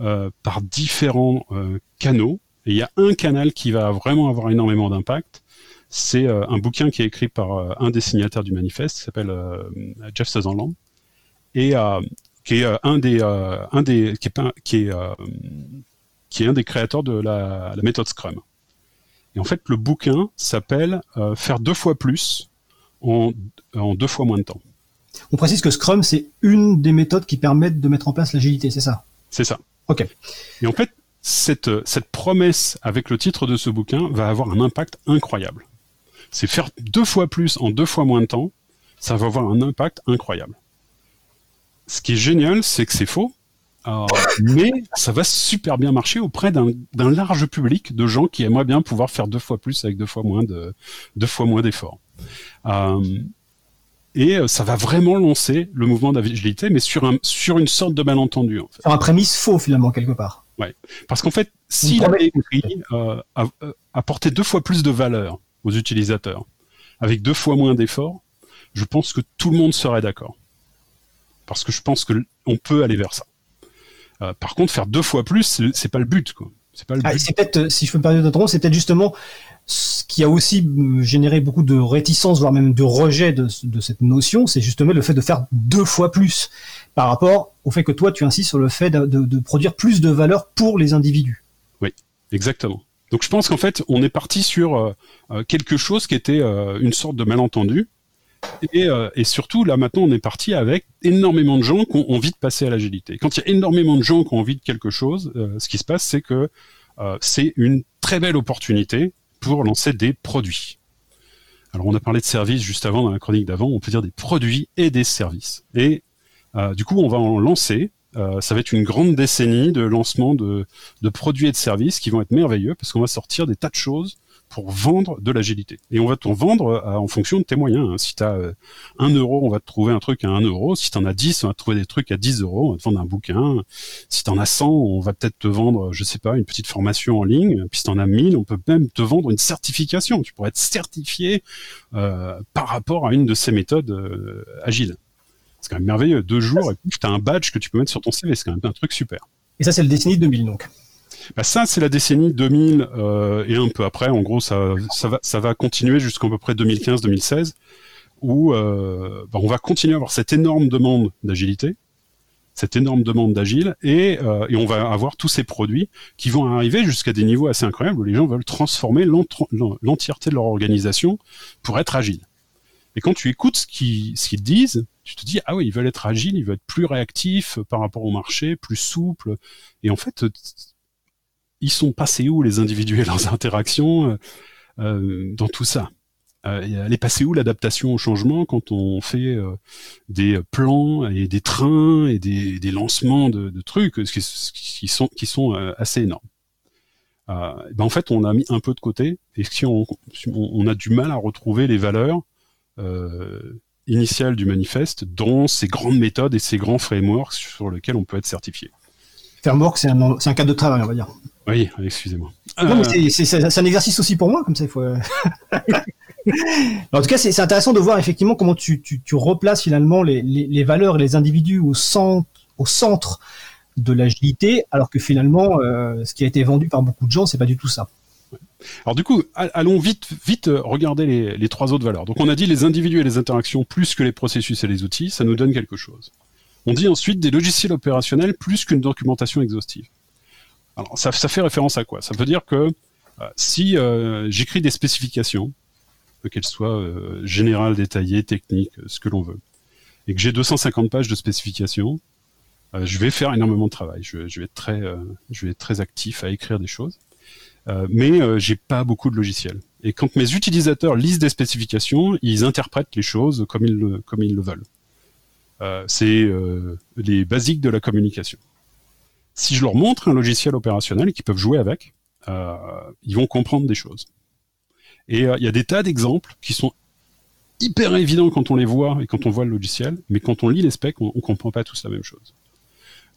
euh, par différents euh, canaux et il y a un canal qui va vraiment avoir énormément d'impact. C'est euh, un bouquin qui est écrit par euh, un des signataires du manifeste, qui s'appelle euh, Jeff Sutherland, et qui est un des, un des, qui est, qui est, qui est un des créateurs de la, la, méthode Scrum. Et en fait, le bouquin s'appelle Faire deux fois plus en, en deux fois moins de temps. On précise que Scrum, c'est une des méthodes qui permettent de mettre en place l'agilité, c'est ça? C'est ça. Ok. Et en fait, cette, cette promesse avec le titre de ce bouquin va avoir un impact incroyable. C'est faire deux fois plus en deux fois moins de temps, ça va avoir un impact incroyable. Ce qui est génial, c'est que c'est faux, euh, mais ça va super bien marcher auprès d'un large public de gens qui aimeraient bien pouvoir faire deux fois plus avec deux fois moins d'efforts. Euh, et ça va vraiment lancer le mouvement d'agilité, mais sur un sur une sorte de malentendu. Sur un prémisse faux finalement quelque part. Ouais. Parce qu'en fait, s'il avait écrit euh, apporter deux fois plus de valeur aux utilisateurs, avec deux fois moins d'efforts, je pense que tout le monde serait d'accord. Parce que je pense que on peut aller vers ça. Euh, par contre, faire deux fois plus, c'est pas le but, quoi. C'est pas le ah, c'est peut-être, euh, si je peux me permettre de c'est peut-être justement ce qui a aussi euh, généré beaucoup de réticence, voire même de rejet de, cette notion, c'est justement le fait de faire deux fois plus par rapport au fait que toi, tu insistes sur le fait de, produire plus de valeur pour les individus. Oui, exactement. Donc je pense qu'en fait, on est parti sur quelque chose qui était une sorte de malentendu, euh, et, surtout, là maintenant, on est parti avec énormément de gens qui ont envie de passer à l'agilité. Quand il y a énormément de gens qui ont envie de quelque chose, euh, ce qui se passe, c'est que euh, c'est une très belle opportunité pour lancer des produits. Alors, on a parlé de services juste avant dans la chronique d'avant. On peut dire des produits et des services. Et du coup, on va en lancer. ça va être une grande décennie de lancement de, de produits et de services qui vont être merveilleux parce qu'on va sortir des tas de choses pour vendre de l'agilité. Et on va t'en vendre euh, en fonction de tes moyens. Hein. Si tu as euh, 1 euro, on va te trouver un truc à 1 euro. Si tu en as 10, on va te trouver des trucs à 10 euros. On va te vendre un bouquin. Si tu en as 100, on va peut-être te vendre, je sais pas, une petite formation en ligne. Puis si tu en as 1000, on peut même te vendre une certification. Tu pourrais être certifié euh, par rapport à une de ces méthodes euh, agiles. C'est quand même merveilleux. Deux jours, et tu as un badge que tu peux mettre sur ton CV. C'est quand même un truc super. Et ça, c'est le Destiny 2000 donc bah ça, c'est la décennie 2000 euh, et un peu après. En gros, ça, ça va, continuer jusqu'à peu près 2015-2016, où euh, bah, on va continuer à avoir cette énorme demande d'agilité, cette énorme demande d'agile, et, euh, et on va avoir tous ces produits qui vont arriver jusqu'à des niveaux assez incroyables où les gens veulent transformer l'entièreté de leur organisation pour être agile. Et quand tu écoutes ce qu'ils ce qu'ils disent, tu te dis ah oui, ils veulent être agiles, ils veulent être plus réactifs par rapport au marché, plus souples. Et en fait, ils sont passés où les individus et leurs interactions euh, euh, dans tout ça? Euh, elle est passée où l'adaptation au changement quand on fait des plans et des trains et des, lancements de, trucs qui, qui, sont, qui sont assez énormes? Ben En fait, on a mis un peu de côté et si on, on a du mal à retrouver les valeurs initiales du manifeste dans ces grandes méthodes et ces grands frameworks sur lesquels on peut être certifié. Framework, c'est un, un cadre de travail, on va dire. Oui, excusez-moi. Mais c'est un exercice aussi pour moi, comme ça, il faut. Euh. en tout cas, c'est intéressant de voir effectivement comment tu, tu, tu replaces finalement les, les, les, valeurs et les individus au centre, au centre de l'agilité, alors que finalement, euh, ce qui a été vendu par beaucoup de gens, c'est pas du tout ça. Alors du coup, allons vite, vite euh, regarder les, les, trois autres valeurs. Donc on a dit les individus et les interactions plus que les processus et les outils, ça nous donne quelque chose. On dit ensuite des logiciels opérationnels plus qu'une documentation exhaustive. Alors, ça, fait référence à quoi? Ça veut dire que euh, si euh, j'écris des spécifications, qu'elles soient euh, générales, détaillées, techniques, ce que l'on veut, et que j'ai 250 pages de spécifications, je vais faire énormément de travail. Je, vais être très, actif à écrire des choses, mais j'ai pas beaucoup de logiciels. Et quand mes utilisateurs lisent des spécifications, ils interprètent les choses comme ils le veulent. C'est les basiques de la communication si je leur montre un logiciel opérationnel qu'ils peuvent jouer avec, euh, ils vont comprendre des choses. Et euh, il y a des tas d'exemples qui sont hyper évidents quand on les voit et quand on voit le logiciel, mais quand on lit les specs, on, ne comprend pas tous la même chose.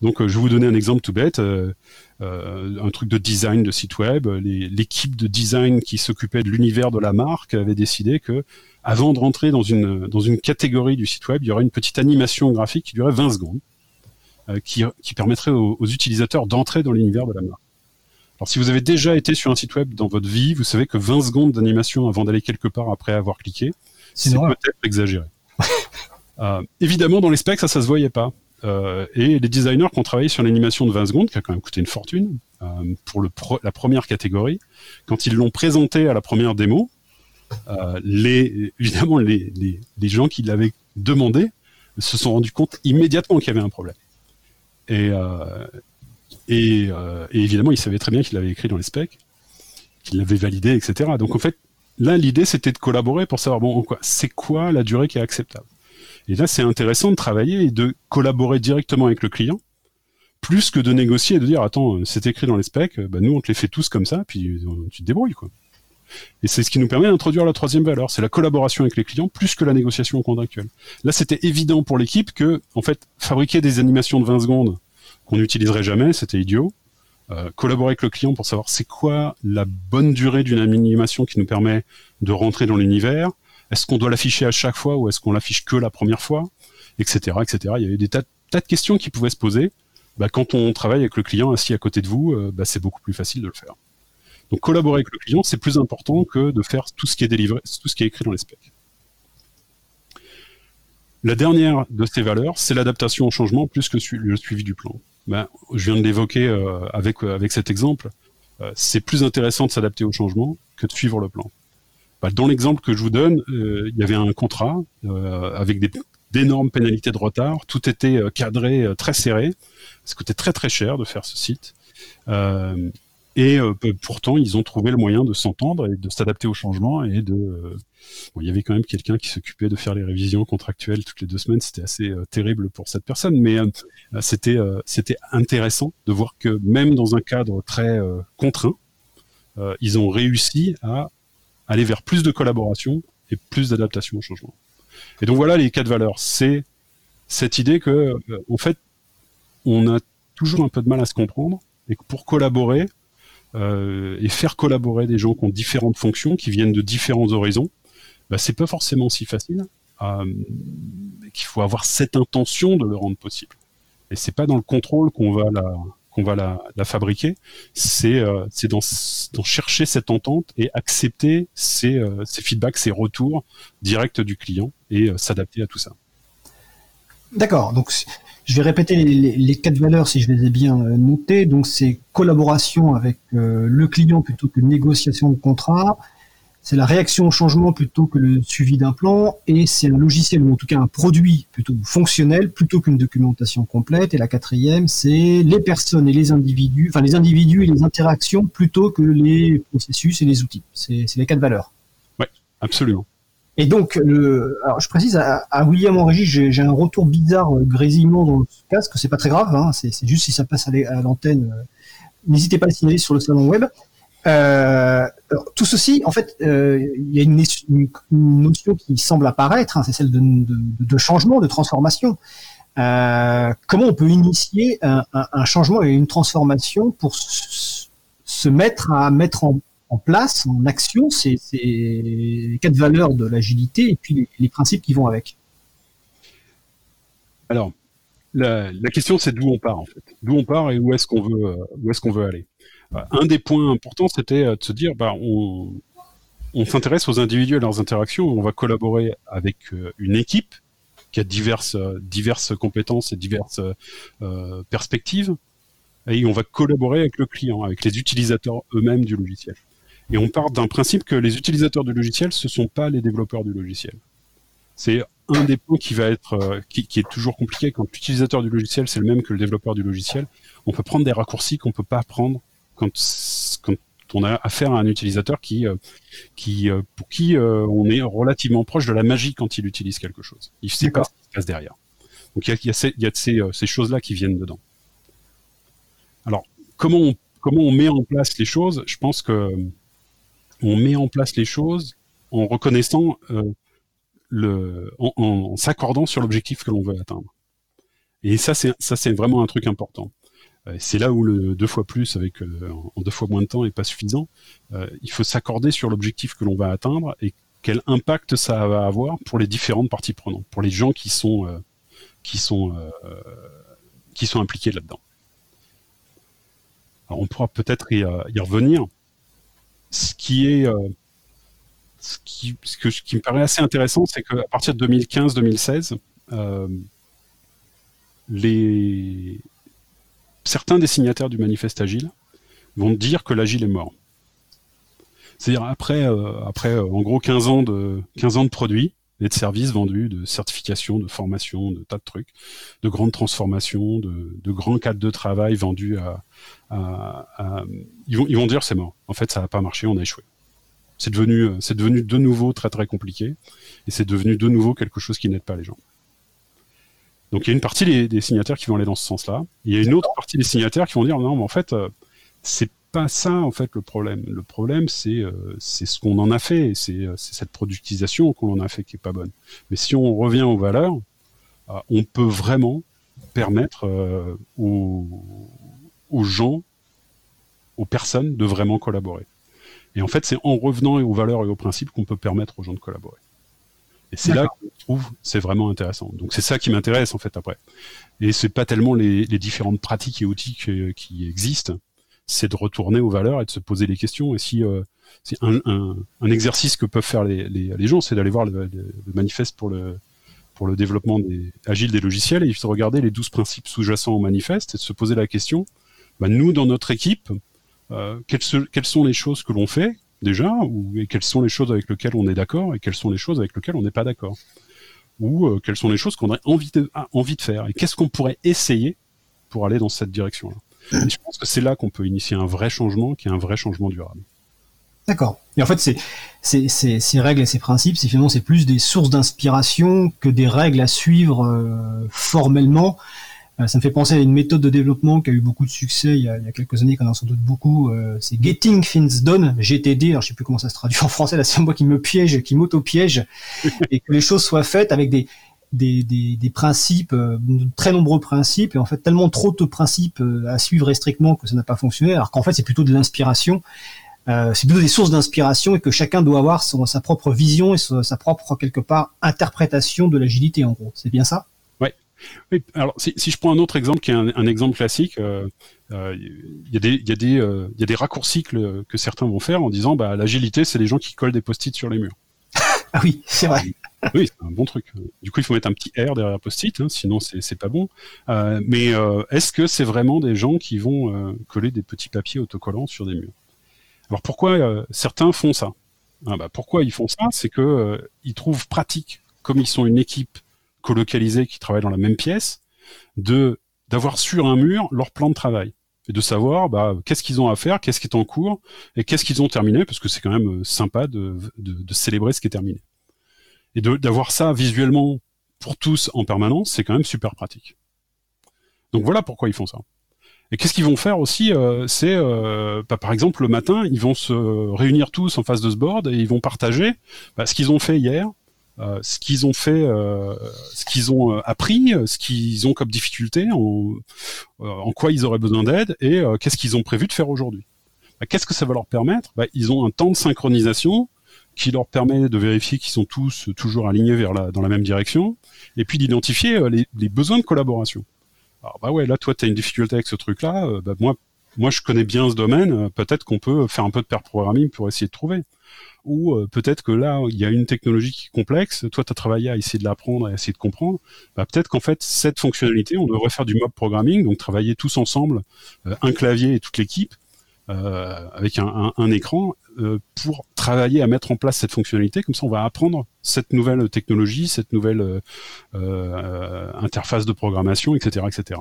Donc, euh, je vais vous donner un exemple tout bête, un truc de design de site web. L'équipe de design qui s'occupait de l'univers de la marque avait décidé que, avant de rentrer dans une dans une catégorie du site web, il y aurait une petite animation graphique qui durait 20 secondes. Euh, qui, permettrait aux, utilisateurs d'entrer dans l'univers de la marque. Alors si vous avez déjà été sur un site web dans votre vie, vous savez que 20 secondes d'animation avant d'aller quelque part après avoir cliqué, c'est peut-être exagéré. euh, évidemment, dans les specs, ça, ça se voyait pas. Euh, et les designers qui ont travaillé sur l'animation de 20 secondes, qui a quand même coûté une fortune, euh, pour la première catégorie, quand ils l'ont présenté à la première démo, euh, les, évidemment, les, gens qui l'avaient demandé se sont rendus compte immédiatement qu'il y avait un problème. Euh, et, évidemment, il savait très bien qu'il l'avait écrit dans les specs, qu'il l'avait validé, etc. Donc en fait, là, l'idée, c'était de collaborer pour savoir, bon, c'est quoi la durée qui est acceptable? Et là, c'est intéressant de travailler et de collaborer directement avec le client, plus que de négocier et de dire, attends, c'est écrit dans les specs, bah, nous, on te les fait tous comme ça, puis tu te débrouilles, quoi. Et c'est ce qui nous permet d'introduire la troisième valeur, c'est la collaboration avec les clients plus que la négociation contractuelle. Là, c'était évident pour l'équipe que, en fait, fabriquer des animations de 20 secondes qu'on n'utiliserait jamais, c'était idiot. euh, collaborer avec le client pour savoir c'est quoi la bonne durée d'une animation qui nous permet de rentrer dans l'univers. Est-ce qu'on doit l'afficher à chaque fois ou est-ce qu'on l'affiche que la première fois, etc., etc. Il y avait des tas, de questions qui pouvaient se poser. Bah, quand on travaille avec le client assis à côté de vous, euh, bah, c'est beaucoup plus facile de le faire. Donc collaborer avec le client, c'est plus important que de faire tout ce qui est délivré, tout ce qui est écrit dans les specs. La dernière de ces valeurs, c'est l'adaptation au changement plus que le suivi du plan. Ben, je viens de l'évoquer euh, avec, euh, avec cet exemple. C'est plus intéressant de s'adapter au changement que de suivre le plan. Ben, dans l'exemple que je vous donne, il y avait un contrat avec des d'énormes pénalités de retard. Tout était cadré très serré. Ça coûtait très très cher de faire ce site. Et euh, pourtant, ils ont trouvé le moyen de s'entendre et de s'adapter au changement et de. Euh, il y avait quand même quelqu'un qui s'occupait de faire les révisions contractuelles toutes les deux semaines. C'était assez euh, terrible pour cette personne, mais c'était c'était intéressant de voir que même dans un cadre très contraint, ils ont réussi à aller vers plus de collaboration et plus d'adaptation au changement. Et donc voilà les quatre valeurs. C'est cette idée que, en fait, on a toujours un peu de mal à se comprendre et que pour collaborer, euh, et faire collaborer des gens qui ont différentes fonctions, qui viennent de différents horizons, bah, c'est pas forcément si facile. Euh, qu'il faut avoir cette intention de le rendre possible. Et c'est pas dans le contrôle qu'on va la qu'on va la, fabriquer, c'est euh, dans, chercher cette entente et accepter ces, euh, ces feedbacks, ces retours directs du client et euh, s'adapter à tout ça. D'accord. Donc je vais répéter les, quatre valeurs si je les ai bien notées. Donc c'est collaboration avec le client plutôt que négociation de contrat. C'est la réaction au changement plutôt que le suivi d'un plan. Et c'est un logiciel ou en tout cas un produit plutôt fonctionnel plutôt qu'une documentation complète. Et la quatrième, c'est les personnes et les individus, enfin les individus et les interactions plutôt que les processus et les outils. C'est les quatre valeurs. Oui, absolument. Et donc, le, alors je précise à, William en régie, j'ai un retour bizarre, euh, grésillement dans le casque. C'est pas très grave, hein, c'est juste si ça passe à l'antenne. Euh, n'hésitez pas à le signaler sur le salon web. Euh, tout ceci, en fait, euh, il y a une, notion qui semble apparaître, hein, c'est celle de, changement, de transformation. Euh, comment on peut initier un, changement et une transformation pour se mettre à mettre en, place, en action, les quatre valeurs de l'agilité et puis les, principes qui vont avec? Alors, la, question c'est d'où on part en fait, d'où on part et où est-ce qu'on veut, où est-ce qu'on veut aller? Euh, un des points importants, c'était euh, de se dire, bah, on, s'intéresse aux individus et leurs interactions, on va collaborer avec euh, une équipe qui a diverses, diverses compétences et diverses perspectives, et on va collaborer avec le client, avec les utilisateurs eux-mêmes du logiciel. Et on part d'un principe que les utilisateurs du logiciel, ce ne sont pas les développeurs du logiciel. C'est un des points qui va être, euh, qui, est toujours compliqué quand l'utilisateur du logiciel, c'est le même que le développeur du logiciel. On peut prendre des raccourcis qu'on peut pas prendre quand, quand on a affaire à un utilisateur qui, euh, qui, euh, pour qui on est relativement proche de la magie quand il utilise quelque chose. Il sait pas ce qui se passe derrière. Donc il y a, y a, ces, y a ces, ces choses-là qui viennent dedans. Alors comment on, comment on met en place les choses? Je pense que on met en place les choses en reconnaissant euh, le, en, s'accordant sur l'objectif que l'on veut atteindre. Et ça, c'est ça, c'est vraiment un truc important. Euh, c'est là où le deux fois plus avec euh, en deux fois moins de temps est pas suffisant. il faut s'accorder sur l'objectif que l'on va atteindre et quel impact ça va avoir pour les différentes parties prenantes, pour les gens qui sont qui sont qui sont impliqués là-dedans. On pourra peut-être y, revenir ce qui est euh, ce qui, ce, que, qui me paraît assez intéressant, c'est qu'à partir de 2015-2016, euh, les certains des signataires du manifeste agile vont dire que l'agile est mort. C'est-à-dire après, euh, après en gros 15 ans de 15 ans de produits et de services vendus, de certification, de formation, de tas de trucs, de grandes transformations, de, grands cadres de travail vendus à, ils, vont, ils vont dire c'est mort. En fait, ça n'a pas marché, on a échoué. C'est devenu, c'est devenu de nouveau très très compliqué et c'est devenu de nouveau quelque chose qui n'aide pas les gens. Donc il y a une partie des, signataires qui vont aller dans ce sens-là. Il y a une autre partie des signataires qui vont dire non, mais en fait, euh, c'est pas ça en fait le problème. Le problème c'est euh, c'est ce qu'on en a fait, c'est euh, c'est cette productisation qu'on en a fait qui est pas bonne. Mais si on revient aux valeurs, on peut vraiment permettre aux, aux gens aux personnes de vraiment collaborer. Et en fait, c'est en revenant aux valeurs et aux principes qu'on peut permettre aux gens de collaborer. Et c'est là qu'on trouve c'est vraiment intéressant. Donc c'est ça qui m'intéresse en fait après. Et c'est pas tellement les, différentes pratiques et outils qui existent, c'est de retourner aux valeurs et de se poser les questions. Et si euh, c'est un, exercice que peuvent faire les, gens, c'est d'aller voir le, manifeste pour le pour le développement des, agile des logiciels et de regarder les 12 principes sous-jacents au manifeste et de se poser la question, bah, nous dans notre équipe, euh, quelles, quelles sont les choses que l'on fait déjà, ou et quelles sont les choses avec lesquelles on est d'accord et quelles sont les choses avec lesquelles on n'est pas d'accord, ou euh, quelles sont les choses qu'on aurait envie de, envie de faire et qu'est-ce qu'on pourrait essayer pour aller dans cette direction-là. je pense que c'est là qu'on peut initier un vrai changement qui est un vrai changement durable. D'accord. Et en fait, ces règles et ces principes, c'est finalement c'est plus des sources d'inspiration que des règles à suivre euh, formellement ça me fait penser à une méthode de développement qui a eu beaucoup de succès il y a, quelques années, qu'on a sans doute beaucoup. Euh, c'est Getting Things Done, GTD. Alors je sais plus comment ça se traduit en français. Là, c'est moi qui me piège, qui m'auto-piège, et que les choses soient faites avec des des, des, principes, euh, très nombreux principes, et en fait tellement trop de principes à suivre strictement que ça n'a pas fonctionné, alors qu'en fait c'est plutôt de l'inspiration. c'est plutôt des sources d'inspiration et que chacun doit avoir sa propre vision et sa propre quelque part interprétation de l'agilité en gros. C'est bien ça? Oui, alors si, si, je prends un autre exemple qui est un, un exemple classique, il euh, euh, y, a des, y, a des, euh, y a des raccourcis que, que, certains vont faire en disant bah, l'agilité, c'est les gens qui collent des post-it sur les murs. ah oui, c'est vrai. Oui, c'est un bon truc. Du coup, il faut mettre un petit R derrière post-it, hein, sinon c'est pas bon. Euh, mais euh, est-ce que c'est vraiment des gens qui vont coller des petits papiers autocollants sur des murs? Alors pourquoi certains font ça? Ah, bah, Pourquoi ils font ça? C'est que ils trouvent pratique, comme ils sont une équipe colocalisés qui travaillent dans la même pièce, de d'avoir sur un mur leur plan de travail et de savoir bah, qu'est-ce qu'ils ont à faire, qu'est-ce qui est en cours et qu'est-ce qu'ils ont terminé, parce que c'est quand même euh, sympa de, de, de, célébrer ce qui est terminé. Et d'avoir ça visuellement pour tous en permanence, c'est quand même super pratique. Donc voilà pourquoi ils font ça. Et qu'est-ce qu'ils vont faire aussi euh, C'est, euh, bah, par exemple, le matin, ils vont se réunir tous en face de ce board et ils vont partager bah, ce qu'ils ont fait hier, euh, ce qu'ils ont fait, euh, ce qu'ils ont euh, appris, ce qu'ils ont comme difficulté, en, en quoi ils auraient besoin d'aide et qu'est-ce qu'ils ont prévu de faire aujourd'hui. Bah, qu'est-ce que ça va leur permettre? Bah, Ils ont un temps de synchronisation qui leur permet de vérifier qu'ils sont tous toujours alignés vers la, dans la même direction, et puis d'identifier les, les, besoins de collaboration. Alors bah ouais, là toi tu as une difficulté avec ce truc-là, bah, moi moi je connais bien ce domaine, peut-être qu'on peut faire un peu de pair programming pour essayer de trouver ou euh, peut-être que là, il y a une technologie qui est complexe, toi, tu as travaillé à essayer de l'apprendre, à essayer de comprendre, bah, peut-être qu'en fait, cette fonctionnalité, on devrait faire du mob programming, donc travailler tous ensemble, euh, un clavier et toute l'équipe, euh, avec un, un, écran, pour travailler à mettre en place cette fonctionnalité, comme ça on va apprendre cette nouvelle technologie, cette nouvelle interface de programmation, etc., etc.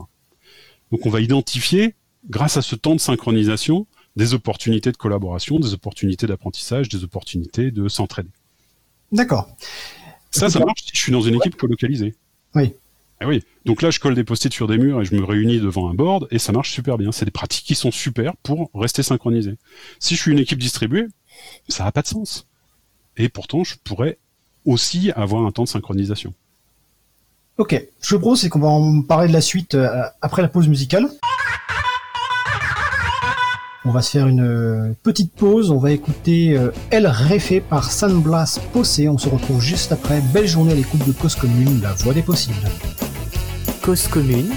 Donc on va identifier, grâce à ce temps de synchronisation, des opportunités de collaboration, des opportunités d'apprentissage, des opportunités de s'entraider. D'accord. Ça, ça marche si je suis dans une équipe colocalisée. Oui. Eh oui. Donc là, je colle des post-it sur des murs et je me réunis devant un board et ça marche super bien. C'est des pratiques qui sont super pour rester synchronisé. Si je suis une équipe distribuée, ça n'a pas de sens. Et pourtant, je pourrais aussi avoir un temps de synchronisation. Ok. Je propose, c'est qu'on va en parler de la suite euh, après la pause musicale. On va se faire une euh, petite pause, on va écouter euh, El Réfé par San Blas Possé. On se retrouve juste après. Belle journée à l'écoute de Cause Commune, la voix des possibles. Cause Commune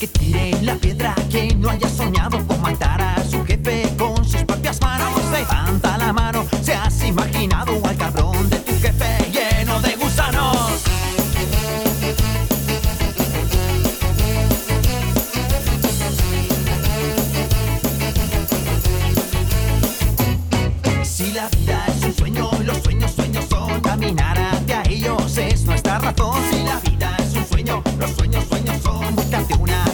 Que tire la piedra que no haya soñado con matar a su jefe con sus propias manos. Levanta la mano, se has imaginado al cabrón son. Búscate una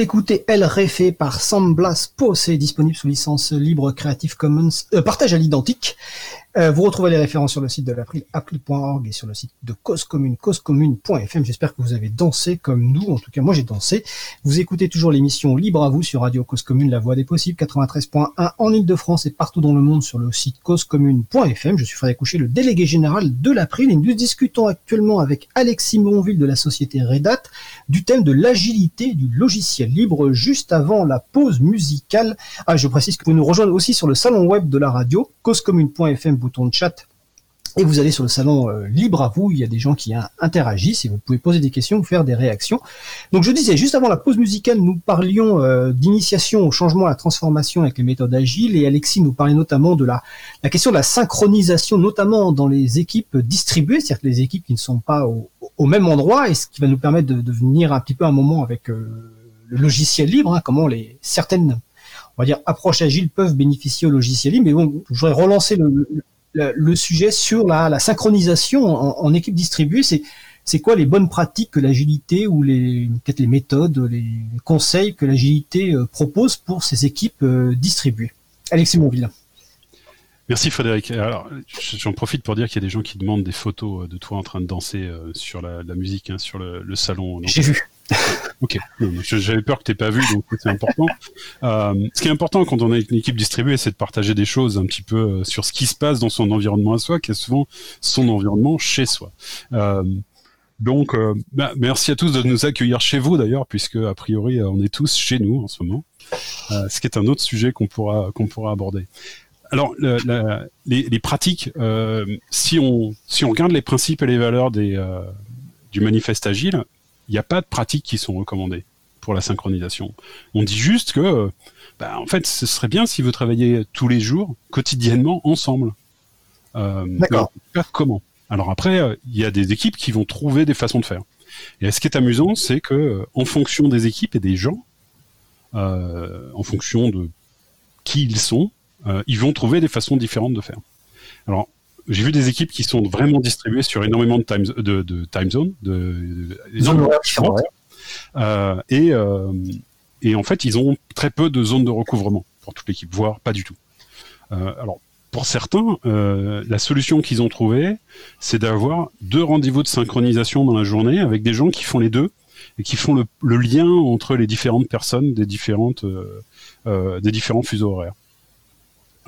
d'écouter El Refe par Sam Blas disponible sous licence libre Creative Commons, euh, partage à l'identique. Euh, vous retrouvez les références sur le site de l'April, april.org et sur le site de Cause Commune, causecommune.fm. J'espère que vous avez dansé comme nous. En tout cas, moi j'ai dansé. Vous écoutez toujours l'émission Libre à vous sur Radio Cause Commune, la voix des possibles, 93.1 en Ile-de-France et partout dans le monde sur le site causecommune.fm. Je suis Frédéric Coucher, le délégué général de l'April et nous discutons actuellement avec Alexis Monville de la société Redat du thème de l'agilité du logiciel libre juste avant la pause musicale. Ah, je précise que vous nous rejoignez aussi sur le salon web de la radio, causecommune.fm, bouton de chat. Et vous allez sur le salon euh, libre à vous, il y a des gens qui hein, interagissent et vous pouvez poser des questions ou faire des réactions. Donc je disais, juste avant la pause musicale, nous parlions euh, d'initiation au changement, à la transformation avec les méthodes agiles et Alexis nous parlait notamment de la, la question de la synchronisation, notamment dans les équipes distribuées, c'est-à-dire les équipes qui ne sont pas au, même endroit et ce qui va nous permettre de, venir un petit peu un moment avec euh, le logiciel libre, hein, comment les certaines on va dire approches agiles peuvent bénéficier au logiciel libre. Mais bon, je voudrais relancer le, le sujet sur la, la synchronisation en, en, équipe distribuée. C'est c'est quoi les bonnes pratiques que l'agilité ou les peut-être les méthodes, les conseils que l'agilité euh, propose pour ces équipes euh, distribuées? Alexis Monville. Merci Frédéric. Alors, j'en profite pour dire qu'il y a des gens qui demandent des photos de toi en train de danser euh, sur la, la musique, hein, sur le, le salon. J'ai vu. Ok, j'avais peur que tu pas vu, donc c'est important. Euh, ce qui est important quand on a une équipe distribuée, c'est de partager des choses un petit peu euh, sur ce qui se passe dans son environnement à soi, qui est souvent son environnement chez soi. Euh, donc, euh, bah, merci à tous de nous accueillir chez vous d'ailleurs, puisque a priori on est tous chez nous en ce moment, ce qui est un autre sujet qu'on pourra qu'on pourra aborder. Alors, la, les, les, pratiques, si on si on regarde les principes et les valeurs des du manifeste agile, il n'y a pas de pratiques qui sont recommandées pour la synchronisation. On dit juste que, bah, en fait, ce serait bien si vous travaillez tous les jours, quotidiennement, ensemble. Euh, D'accord. Comment? Alors après, il y a des équipes qui vont trouver des façons de faire. Et ce qui est amusant, c'est que, en fonction des équipes et des gens, euh, en fonction de qui ils sont, euh, ils vont trouver des façons différentes de faire. Alors, j'ai vu des équipes qui sont vraiment distribuées sur énormément de time, de, de time zone, de, de zones différentes. Euh, et, euh, et en fait, ils ont très peu de zones de recouvrement pour toute l'équipe, voire pas du tout. Euh, alors, pour certains, la solution qu'ils ont trouvée, c'est d'avoir deux rendez-vous de synchronisation dans la journée avec des gens qui font les deux et qui font le, le lien entre les différentes personnes des différentes des différents fuseaux horaires.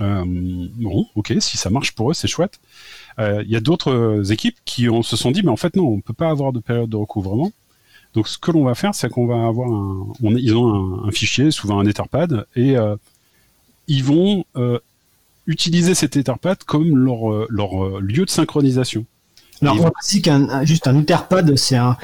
Euh, bon, ok, si ça marche pour eux, c'est chouette. Il euh, y a d'autres équipes qui se sont dit, mais en fait non, on peut pas avoir de période de recouvrement. Donc ce que l'on va faire, c'est qu'on va avoir un, on, ils ont un, un, fichier, souvent un Etherpad, et euh, ils vont utiliser cet Etherpad comme leur, leur lieu de synchronisation. Alors on précise qu'un juste un Etherpad, c'est un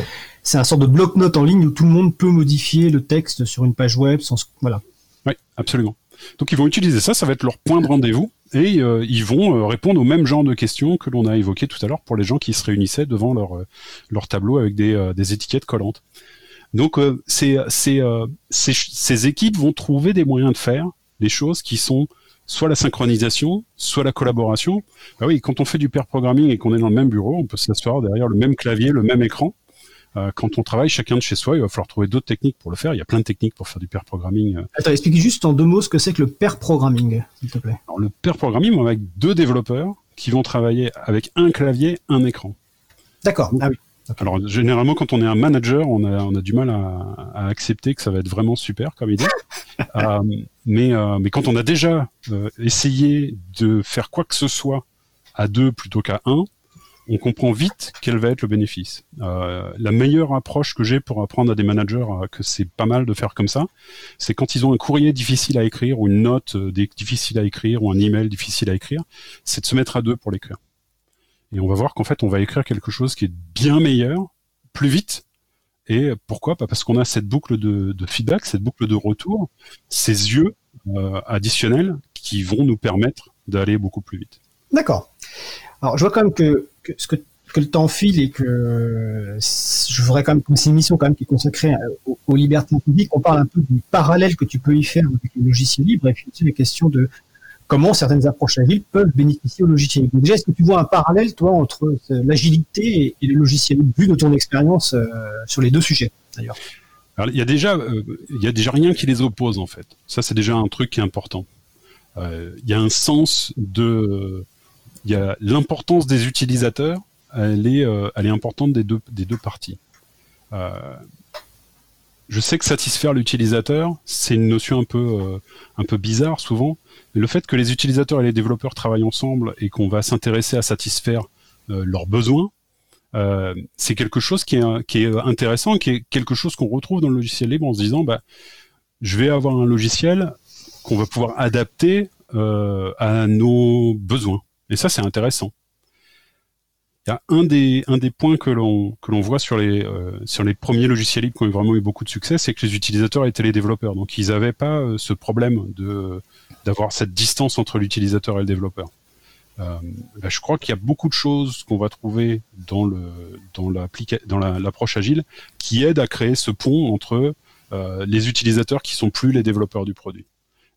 c'est un sort de bloc-notes en ligne où tout le monde peut modifier le texte sur une page web sans voilà. Oui, absolument. Donc ils vont utiliser ça, ça va être leur point de rendez-vous, et euh, ils vont euh, répondre au même genre de questions que l'on a évoqué tout à l'heure pour les gens qui se réunissaient devant leur, euh, leur tableau avec des, des étiquettes collantes. Donc ces, ces, ces, équipes vont trouver des moyens de faire les choses qui sont soit la synchronisation, soit la collaboration. Bah oui, quand on fait du pair programming et qu'on est dans le même bureau, on peut s'asseoir derrière le même clavier, le même écran, quand on travaille chacun de chez soi, il va falloir trouver d'autres techniques pour le faire. Il y a plein de techniques pour faire du pair programming. Attends, explique juste en deux mots ce que c'est que le pair programming, s'il te plaît. Alors, le pair programming, avec deux développeurs qui vont travailler avec un clavier, un écran. D'accord. Ah oui. Alors généralement, quand on est un manager, on a, on a du mal à, à accepter que ça va être vraiment super comme idée. Euh, mais, euh, mais quand on a déjà euh, essayé de faire quoi que ce soit à deux plutôt qu'à un, on comprend vite quel va être le bénéfice. Euh, la meilleure approche que j'ai pour apprendre à des managers euh, que c'est pas mal de faire comme ça, c'est quand ils ont un courrier difficile à écrire ou une note euh, difficile à écrire ou un email difficile à écrire, c'est de se mettre à deux pour l'écrire. Et on va voir qu'en fait, on va écrire quelque chose qui est bien meilleur, plus vite. Et pourquoi Bah, Parce qu'on a cette boucle de, de feedback, cette boucle de retour, ces yeux additionnels qui vont nous permettre d'aller beaucoup plus vite. D'accord. Alors, je vois quand même que, que, ce que, le temps file et que je voudrais quand même que c'est une émission quand même qui est consacrée aux, libertés publiques. On parle un peu du parallèle que tu peux y faire avec le logiciel libre et puis aussi les questions de comment certaines approches agiles peuvent bénéficier au logiciel libre. Déjà, est-ce que tu vois un parallèle, toi, entre euh, l'agilité et, le logiciel libre, vu de ton expérience euh, sur les deux sujets, d'ailleurs? Il y a déjà, euh, il y a déjà rien qui les oppose en fait. Ça, c'est déjà un truc qui est important. Il y a un sens de, il y a l'importance des utilisateurs. Elle est, euh, elle est importante des deux, des deux parties. Euh, je sais que satisfaire l'utilisateur, c'est une notion un peu, euh, un peu bizarre souvent. Mais le fait que les utilisateurs et les développeurs travaillent ensemble et qu'on va s'intéresser à satisfaire leurs besoins, c'est quelque chose qui est, intéressant, qui est quelque chose qu'on retrouve dans le logiciel libre en se disant, bah, je vais avoir un logiciel qu'on va pouvoir adapter à nos besoins. Et ça, c'est intéressant. Il y a un des, un des points que l'on que l'on voit sur les euh, sur les premiers logiciels libres qui ont vraiment eu beaucoup de succès, c'est que les utilisateurs étaient les développeurs, donc ils n'avaient pas euh, ce problème de d'avoir cette distance entre l'utilisateur et le développeur. Euh, je crois qu'il y a beaucoup de choses qu'on va trouver dans le dans l'applica- dans l'approche agile qui aident à créer ce pont entre euh, les utilisateurs qui sont plus les développeurs du produit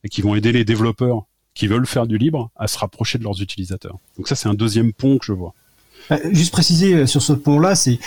et qui vont aider les développeurs qui veulent faire du libre à se rapprocher de leurs utilisateurs. Donc ça c'est un deuxième pont que je vois. Euh, Juste préciser euh, sur ce pont-là, c'est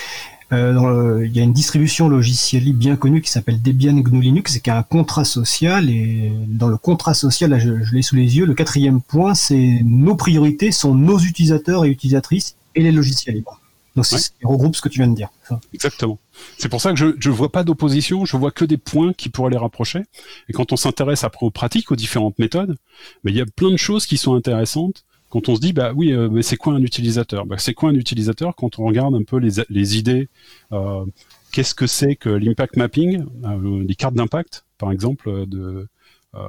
euh, il y a une distribution logicielle libre bien connue qui s'appelle Debian GNU Linux et qui a un contrat social. Et dans le contrat social, là, je l'ai sous les yeux, le quatrième point, c'est nos priorités sont nos utilisateurs et utilisatrices et les logiciels libres. Donc c'est Ouais. ce qui regroupe ce que tu viens de dire. Exactement. C'est pour ça que je je vois pas d'opposition, je vois que des points qui pourraient les rapprocher. Et quand on s'intéresse après aux pratiques, aux différentes méthodes, mais il y a plein de choses qui sont intéressantes. Quand on se dit bah oui, euh, mais c'est quoi un utilisateur? Bah, C'est quoi un utilisateur quand on regarde un peu les, les idées euh, Qu'est-ce que c'est que l'impact mapping euh, Les cartes d'impact, par exemple, euh, de euh,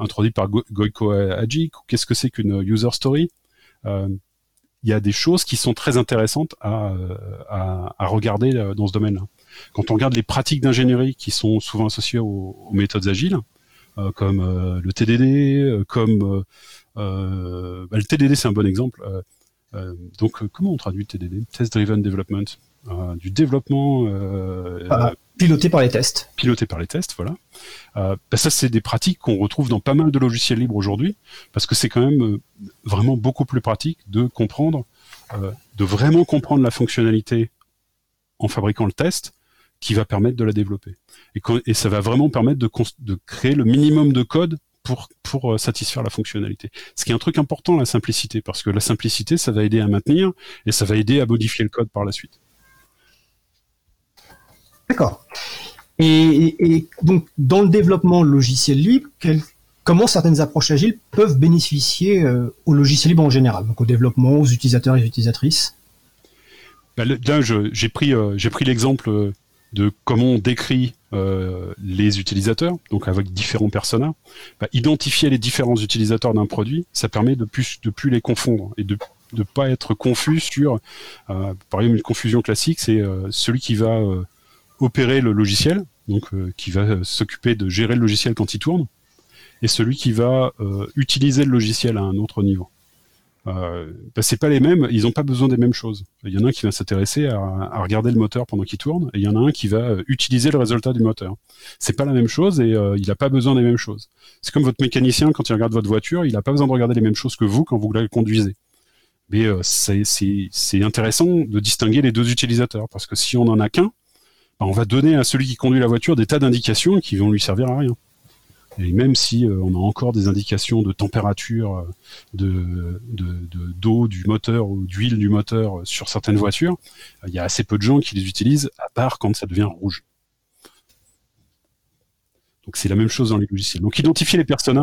introduites par Go- Goiko ou qu'est-ce que c'est qu'une user story? Euh, il y a des choses qui sont très intéressantes à, euh, à, regarder euh, dans ce domaine-là. Quand on regarde les pratiques d'ingénierie qui sont souvent associées aux, méthodes agiles, euh, comme le TDD, comme bah, le TDD c'est un bon exemple. Donc comment on traduit TDD Test Driven Development, du développement euh, Ah. piloté par les tests. piloté par les tests, voilà. Euh, bah, ça, c'est des pratiques qu'on retrouve dans pas mal de logiciels libres aujourd'hui, parce que c'est quand même euh, vraiment beaucoup plus pratique de comprendre, euh, de vraiment comprendre la fonctionnalité en fabriquant le test qui va permettre de la développer. Et, ça va vraiment permettre de, créer le minimum de code pour, pour euh, satisfaire la fonctionnalité. Ce qui est un truc important, la simplicité, parce que la simplicité, ça va aider à maintenir et ça va aider à modifier le code par la suite. D'accord. Et, donc, dans le développement logiciel libre, comment certaines approches agiles peuvent bénéficier euh, au logiciel libre en général, donc au développement, aux utilisateurs et aux utilisatrices? Je- j'ai pris, l'exemple euh, de comment on décrit les utilisateurs, donc avec différents personas. Bah, identifier les différents utilisateurs d'un produit, ça permet de plus de plus les confondre et de ne pas être confus sur, par exemple, une confusion classique, c'est celui qui va opérer le logiciel, donc euh, qui va euh, s'occuper de gérer le logiciel quand il tourne, et celui qui va euh, utiliser le logiciel à un autre niveau. Euh, bah, c'est pas les mêmes, ils n'ont pas besoin des mêmes choses. Il y en a un qui va s'intéresser à, regarder le moteur pendant qu'il tourne, et il y en a un qui va utiliser le résultat du moteur. C'est pas la même chose et il n'a pas besoin des mêmes choses. C'est comme votre mécanicien quand il regarde votre voiture, il n'a pas besoin de regarder les mêmes choses que vous quand vous la conduisez. Mais c'est- intéressant de distinguer les deux utilisateurs parce que si on en a qu'un, on va donner à celui qui conduit la voiture des tas d'indications qui vont lui servir à rien. Et même si on a encore des indications de température, de d'eau du moteur ou d'huile du moteur sur certaines voitures, il y a assez peu de gens qui les utilisent, à part quand ça devient rouge. Donc c'est la même chose dans les logiciels. Donc identifier les personas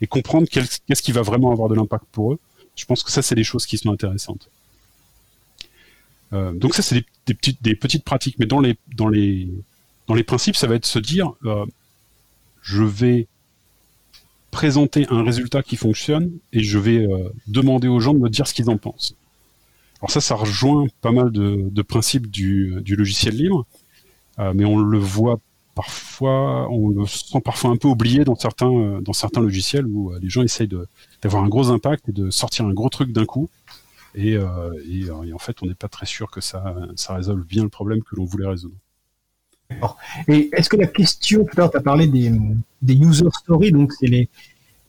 et comprendre qu'est-ce qui va vraiment avoir de l'impact pour eux. Je pense que ça, c'est des choses qui sont intéressantes. Euh, donc ça, c'est des, petites, pratiques. Mais dans les, dans, les, dans les principes, ça va être se dire, euh, je vais présenter un résultat qui fonctionne et je vais euh, demander aux gens de me dire ce qu'ils en pensent. Alors ça, ça rejoint pas mal de, de principes du, du, logiciel libre, mais on le voit parfois, on le sent parfois un peu oublié dans certains, dans certains logiciels où les gens essayent d'avoir un gros impact et de sortir un gros truc d'un coup. Et, euh, et, en fait, on n'est pas très sûr que ça, ça résolve bien le problème que l'on voulait résoudre. Et est-ce que la question, tout à l'heure, tu as parlé des, des user stories, donc c'est les,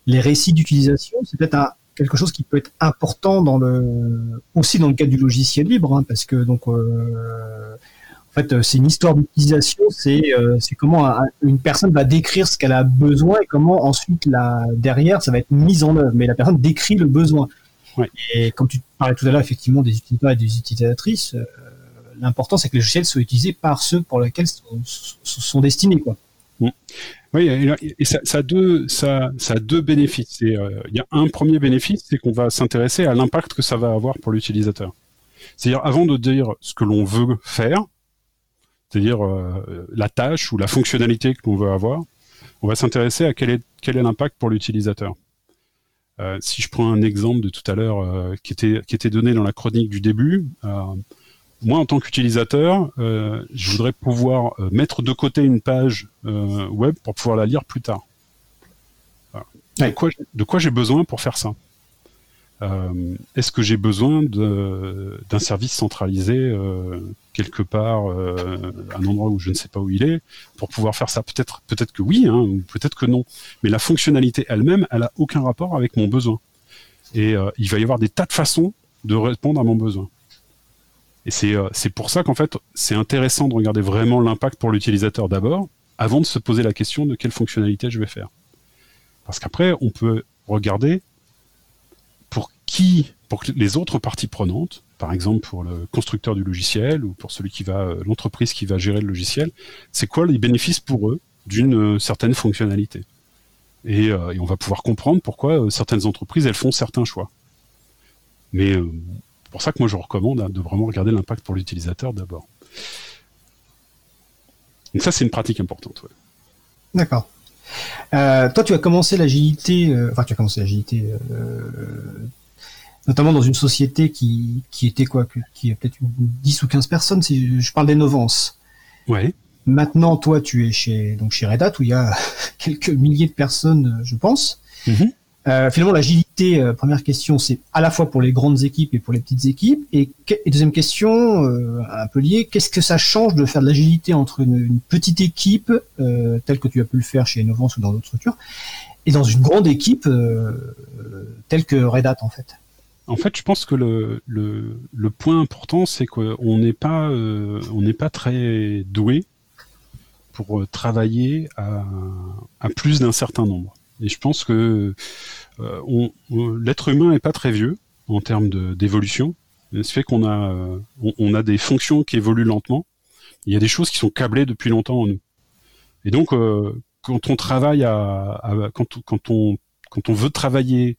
les récits d'utilisation, c'est peut-être quelque chose qui peut être important dans le, aussi dans le cadre du logiciel libre, hein, parce que donc euh, en fait, euh, c'est une histoire d'utilisation. C'est euh, c'est comment une personne va décrire ce qu'elle a besoin et comment ensuite la derrière ça va être mis en œuvre. Mais la personne décrit le besoin. Et comme tu parlais tout à l'heure effectivement des utilisateurs et des utilisatrices, euh, l'important c'est que les logiciels soient utilisés par ceux pour lesquels sont, sont destinés quoi. Mm. Oui, et ça, a deux, ça, a deux bénéfices. Il y a un premier bénéfice, c'est qu'on va s'intéresser à l'impact que ça va avoir pour l'utilisateur. C'est-à-dire, avant de dire ce que l'on veut faire, c'est-à-dire euh, la tâche ou la fonctionnalité que l'on veut avoir, on va s'intéresser à quel est, quel est l'impact pour l'utilisateur. Euh, si je prends un exemple de tout à l'heure euh, qui, était, qui était donné dans la chronique du début, moi en tant qu'utilisateur, je voudrais pouvoir mettre de côté une page web pour pouvoir la lire plus tard. de quoi j'ai besoin pour faire ça? Euh, est-ce que j'ai besoin d'un service centralisé euh, quelque part, euh, un endroit où je ne sais pas où il est, pour pouvoir faire ça? Peut-être, peut-être que oui, hein, peut-être que non. Mais la fonctionnalité elle-même, elle a aucun rapport avec mon besoin. Et il va y avoir des tas de façons de répondre à mon besoin. Et c'est pour ça qu'en fait, c'est intéressant de regarder vraiment l'impact pour l'utilisateur d'abord, avant de se poser la question de quelle fonctionnalité je vais faire. Parce qu'après, on peut regarder qui, pour les autres parties prenantes, par exemple pour le constructeur du logiciel ou pour celui qui va, euh, l'entreprise qui va gérer le logiciel, c'est quoi les bénéfices pour eux d'une euh, certaine fonctionnalité? Et, euh, et, on va pouvoir comprendre pourquoi certaines entreprises elles font certains choix. Mais pour ça que moi je recommande hein, de vraiment regarder l'impact pour l'utilisateur d'abord. Donc ça c'est une pratique importante. D'accord. Toi, tu as commencé l'agilité, enfin, tu as commencé l'agilité, notamment dans une société qui, qui était quoi, qui a peut-être 10 ou 15 personnes, si je parle d'Innovance. Ouais. Maintenant, toi, tu es chez, donc chez Red Hat, où il y a quelques milliers de personnes, je pense. Mm-hmm. Euh, finalement, l'agilité, euh, première question, c'est à la fois pour les grandes équipes et pour les petites équipes. Et, deuxième question, euh, un peu liée, qu'est-ce que ça change de faire de l'agilité entre une, petite équipe, telle que tu as pu le faire chez Innovance ou dans d'autres structures, et dans une grande équipe telle que Red Hat, en fait? En fait, je pense que le, point important, c'est qu'on n'est pas, on n'est pas très doué pour travailler à, plus d'un certain nombre. Et je pense que euh, l'être humain n'est pas très vieux en termes d'évolution. Ce fait qu'on a, euh, des fonctions qui évoluent lentement. Il y a des choses qui sont câblées depuis longtemps en nous. Et donc, euh, quand on travaille quand on veut travailler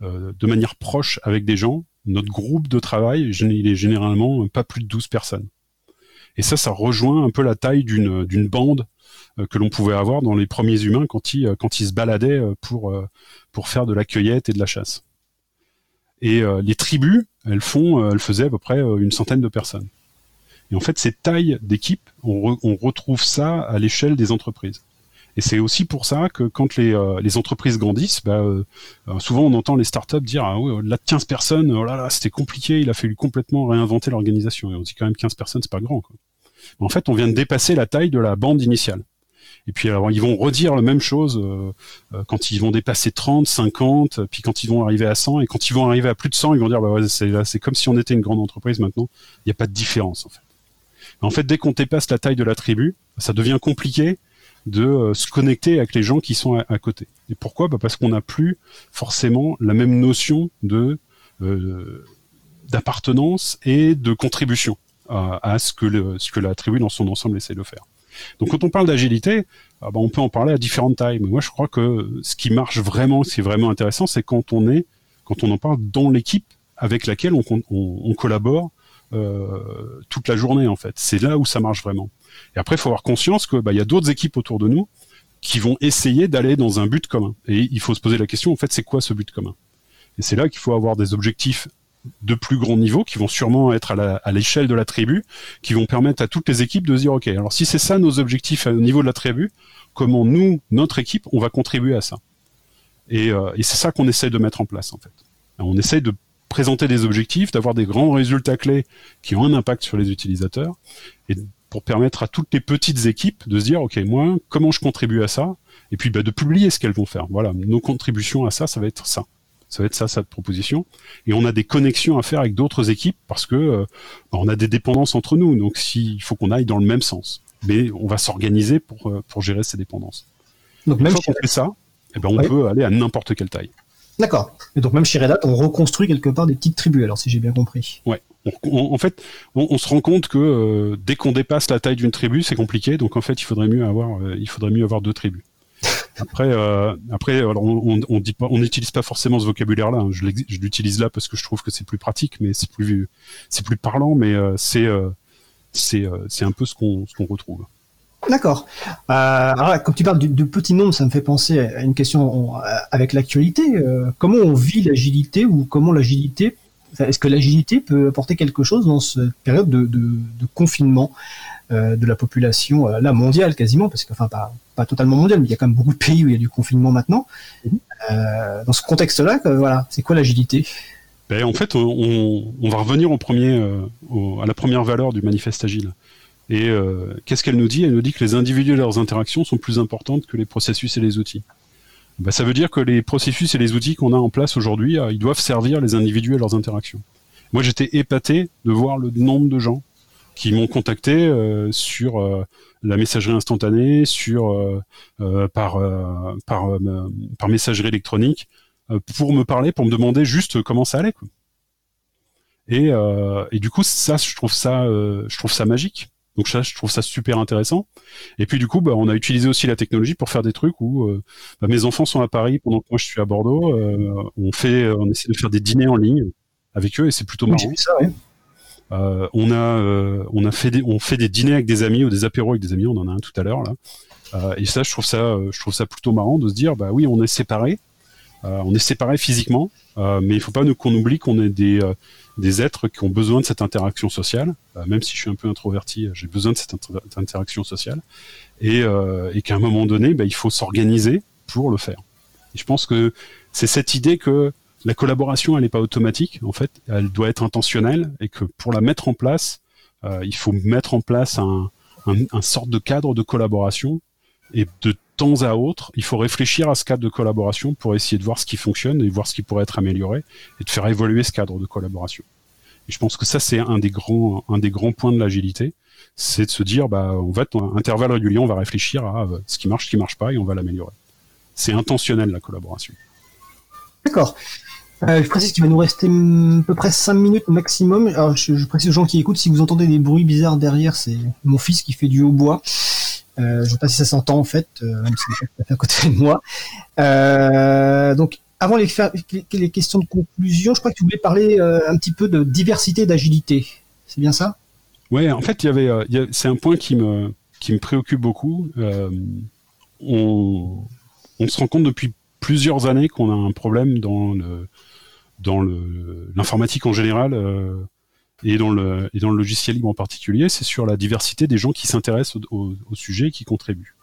de manière proche avec des gens, notre groupe de travail, il est généralement pas plus de 12 personnes. Et ça, ça rejoint un peu la taille d'une bande euh, que l'on pouvait avoir dans les premiers humains quand ils, euh, se baladaient euh, pour, faire de la cueillette et de la chasse. Et les tribus, elles font, elles faisaient à peu près une centaine de personnes. Et en fait, ces tailles d'équipe, on, retrouve ça à l'échelle des entreprises. Et c'est aussi pour ça que quand les, les entreprises grandissent, bah, souvent on entend les startups dire ah oui, là 15 personnes, oh là là, c'était compliqué, il a fallu complètement réinventer l'organisation. Et on dit quand même 15 personnes, c'est pas grand. Quoi. En fait, on vient de dépasser la taille de la bande initiale. Et puis alors, ils vont redire la même chose euh, euh, quand ils vont dépasser 30, 50, puis quand ils vont arriver à 100, et quand ils vont arriver à plus de 100, ils vont dire bah ouais, c'est comme si on était une grande entreprise maintenant. Il n'y a pas de différence en fait. En fait, dès qu'on dépasse la taille de la tribu, ça devient compliqué de euh, se connecter avec les gens qui sont à, côté. Et pourquoi? Bah Parce qu'on n'a plus forcément la même notion de euh, d'appartenance et de contribution à, ce que ce que la tribu dans son ensemble essaie de faire. Donc quand on parle d'agilité, ah bah, on peut en parler à différentes tailles. Mais moi, je crois que ce qui marche vraiment, ce qui est vraiment intéressant, c'est quand on est, quand on en parle dans l'équipe avec laquelle on, collabore toute la journée en fait. C'est là où ça marche vraiment. Et après, il faut avoir conscience que bah, y a d'autres équipes autour de nous qui vont essayer d'aller dans un but commun. Et il faut se poser la question, en fait, c'est quoi ce but commun? Et c'est là qu'il faut avoir des objectifs de plus grand niveau qui vont sûrement être à l'échelle de la tribu, qui vont permettre à toutes les équipes de se dire, OK, alors si c'est ça nos objectifs au niveau de la tribu, comment nous, notre équipe, on va contribuer à ça? Et, euh, et c'est ça qu'on essaie de mettre en place, en fait. On essaie de présenter des objectifs, d'avoir des grands résultats clés qui ont un impact sur les utilisateurs, et pour permettre à toutes les petites équipes de se dire, OK, moi, comment je contribue à ça Et puis bah, de publier ce qu'elles vont faire. Voilà, nos contributions à ça, ça va être ça. Ça va être ça, cette proposition. Et on a des connexions à faire avec d'autres équipes parce que euh, bah, on a des dépendances entre nous. Donc, s'il faut qu'on aille dans le même sens. Mais on va s'organiser pour, euh, pour gérer ces dépendances. Donc, même Une fois qu'on fait ça, eh ben, on oui. peut aller à n'importe quelle taille. D'accord. Et donc même chez Red Hat, on reconstruit quelque part des petites tribus, alors si j'ai bien compris. Ouais. On, on, en fait, on, on, se rend compte que euh, dès qu'on dépasse la taille d'une tribu, c'est compliqué. Donc en fait, il faudrait mieux avoir, euh, il faudrait mieux avoir deux tribus. Après, euh, après, alors on, pas, on n'utilise pas forcément ce vocabulaire-là. Hein. Je l'utilise là parce que je trouve que c'est plus pratique, mais c'est plus, c'est plus parlant, mais c'est un peu ce qu'on, ce qu'on retrouve. D'accord. Euh, alors, quand tu parles de, de petits nombres, ça me fait penser à une question avec l'actualité. Euh, comment on vit l'agilité ou comment l'agilité, est-ce que l'agilité peut apporter quelque chose dans cette période de, de, de confinement euh, de la population, euh, là mondiale quasiment, parce que enfin pas, pas totalement mondiale, mais il y a quand même beaucoup de pays où il y a du confinement maintenant. Mm-hmm. dans ce contexte-là, voilà, c'est quoi l'agilité? Ben, en fait, on, on, va revenir au premier, au, à la première valeur du manifeste agile. Et euh, qu'est-ce qu'elle nous dit? Elle nous dit que les individus et leurs interactions sont plus importantes que les processus et les outils. Ben, ça veut dire que les processus et les outils qu'on a en place aujourd'hui, euh, ils doivent servir les individus et leurs interactions. Moi, j'étais épaté de voir le nombre de gens qui m'ont contacté euh, sur euh, la messagerie instantanée, sur euh, par par par messagerie électronique, pour me parler, pour me demander juste comment ça allait. Quoi. Et, et du coup, ça, je trouve ça, je trouve ça magique. Donc ça, je trouve ça super intéressant. Et puis du coup, bah, on a utilisé aussi la technologie pour faire des trucs où euh, bah, mes enfants sont à Paris pendant que moi je suis à Bordeaux. Euh, on fait, on essaie de faire des dîners en ligne avec eux et c'est plutôt marrant. Oui, ça, euh, on a, euh, on a fait des, on fait des dîners avec des amis ou des apéros avec des amis. On en a un tout à l'heure là. Euh, et ça, je trouve ça, je trouve ça plutôt marrant de se dire, bah oui, on est séparés. on est séparés physiquement, mais il faut pas qu'on oublie qu'on est des des êtres qui ont besoin de cette interaction sociale, euh, même si je suis un peu introverti, j'ai besoin de cette, inter interaction sociale, et, euh, et qu'à un moment donné, bah, il faut s'organiser pour le faire. Je pense que c'est cette idée que la collaboration, elle n'est pas automatique, en fait, elle doit être intentionnelle, et que pour la mettre en place, euh, il faut mettre en place un, un, un sorte de cadre de collaboration, et de temps à autre, il faut réfléchir à ce cadre de collaboration pour essayer de voir ce qui fonctionne et voir ce qui pourrait être amélioré et de faire évoluer ce cadre de collaboration. Et je pense que ça, c'est un des grands, un des grands points de l'agilité, c'est de se dire, bah, on va un intervalle régulier, on va réfléchir à euh, ce qui marche, ce qui marche pas et on va l'améliorer. C'est intentionnel la collaboration. D'accord. Euh, je précise qu'il va nous rester à peu près 5 minutes maximum. Alors, je, je, précise aux gens qui écoutent, si vous entendez des bruits bizarres derrière, c'est mon fils qui fait du hautbois. Euh, je sais pas si ça s'entend en fait, euh, même si c'est à côté de moi. Euh, donc, avant les, questions de conclusion, je crois que tu voulais parler euh, un petit peu de diversité d'agilité. C'est bien ça? Ouais, en fait, il y avait, euh, c'est un point qui me qui me préoccupe beaucoup. on, on se rend compte depuis plusieurs années qu'on a un problème dans le dans l'informatique en général et dans le, et dans le logiciel libre en particulier, c'est sur la diversité des gens qui s'intéressent au, au, au, sujet et qui contribuent.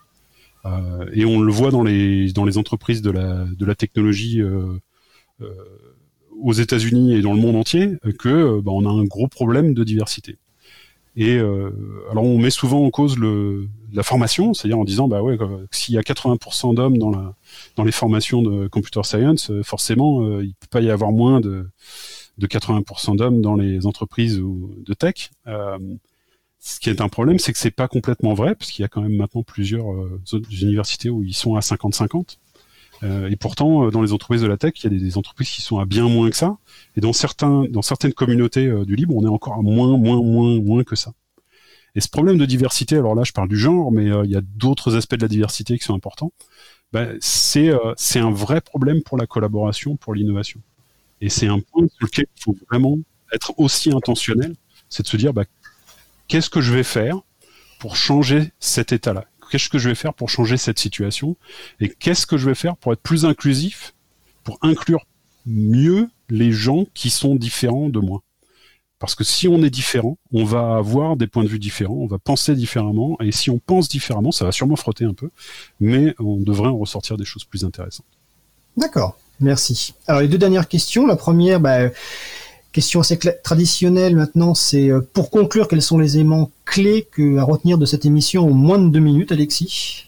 Euh, et on le voit dans les, dans les entreprises de la, de la technologie euh, euh, aux États-Unis et dans le monde entier que bah, on a un gros problème de diversité. Et euh, alors on met souvent en cause le, la formation, c'est-à-dire en disant bah ouais s'il y a 80% d'hommes dans dans les formations de computer science, forcément euh, il peut pas y avoir moins de de 80% d'hommes dans les entreprises de tech. Euh, Ce qui est un problème, c'est que c'est pas complètement vrai, parce qu'il y a quand même maintenant plusieurs euh, universités où ils sont à 50-50. Euh, et pourtant, dans les entreprises de la tech, il y a des, entreprises qui sont à bien moins que ça. Et dans certains, dans certaines communautés du libre, on est encore à moins, moins, moins, moins que ça. Et ce problème de diversité, alors là, je parle du genre, mais il y a d'autres aspects de la diversité qui sont importants. Ben, c'est un vrai problème pour la collaboration, pour l'innovation. Et c'est un point sur lequel il faut vraiment être aussi intentionnel, c'est de se dire, bah, qu'est-ce que je vais faire pour changer cet état-là? Qu'est-ce que je vais faire pour changer cette situation? Et qu'est-ce que je vais faire pour être plus inclusif, pour inclure mieux les gens qui sont différents de moi? Parce que si on est différent, on va avoir des points de vue différents, on va penser différemment, et si on pense différemment, ça va sûrement frotter un peu, mais on devrait en ressortir des choses plus intéressantes. D'accord, merci. Alors les deux dernières questions, la première, bah, Question assez traditionnelle maintenant, c'est euh, pour conclure, quels sont les éléments clés à retenir de cette émission en moins de deux minutes, Alexis?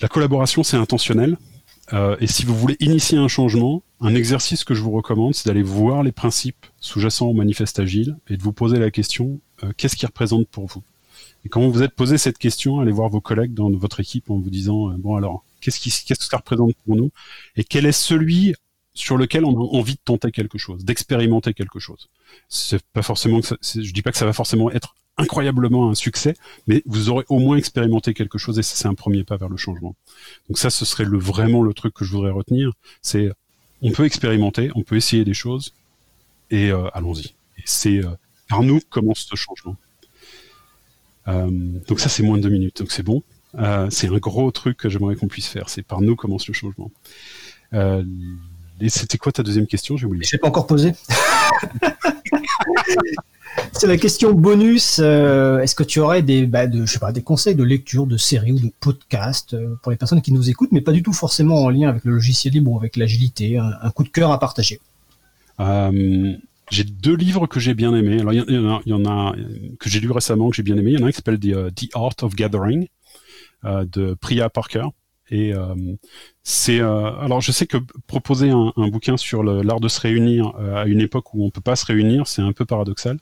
La collaboration, c'est intentionnel. Euh, et si vous voulez initier un changement, un exercice que je vous recommande, c'est d'aller voir les principes sous-jacents au manifeste agile et de vous poser la question euh, qu'est-ce qui représente pour vous? Et quand vous vous êtes posé cette question, allez voir vos collègues dans votre équipe en vous disant bon alors qu'est-ce que ça représente pour nous et quel est celui sur lequel on a envie de tenter quelque chose, d'expérimenter quelque chose. C'est pas forcément que je dis pas que ça va forcément être incroyablement un succès, mais vous aurez au moins expérimenté quelque chose et c'est un premier pas vers le changement. Donc ça, ce serait vraiment le truc que je voudrais retenir. C'est on peut expérimenter, on peut essayer des choses et euh, allons-y. C'est euh, par nous commence ce changement. Euh, donc ça, c'est moins de deux minutes, donc c'est bon. Euh, c'est un gros truc que j'aimerais qu'on puisse faire. C'est par nous commence le changement. Euh, et c'était quoi ta deuxième question J'ai oublié. Je l'ai pas encore posé. C'est la question bonus. Euh, Est-ce que tu aurais des, bah, de, je sais pas, des conseils de lecture, de séries ou de podcasts euh, pour les personnes qui nous écoutent, mais pas du tout forcément en lien avec le logiciel libre ou avec l'agilité, un, un, coup de cœur à partager? Euh, J'ai deux livres que j'ai bien aimés. Alors il y, y, en a, que j'ai lu récemment que j'ai bien aimé. Il y en a un qui s'appelle The, uh, The, Art of Gathering de Priya Parker. Et euh, c'est euh, alors je sais que proposer un, un bouquin sur l'art de se réunir euh, à une époque où on peut pas se réunir, c'est un peu paradoxal.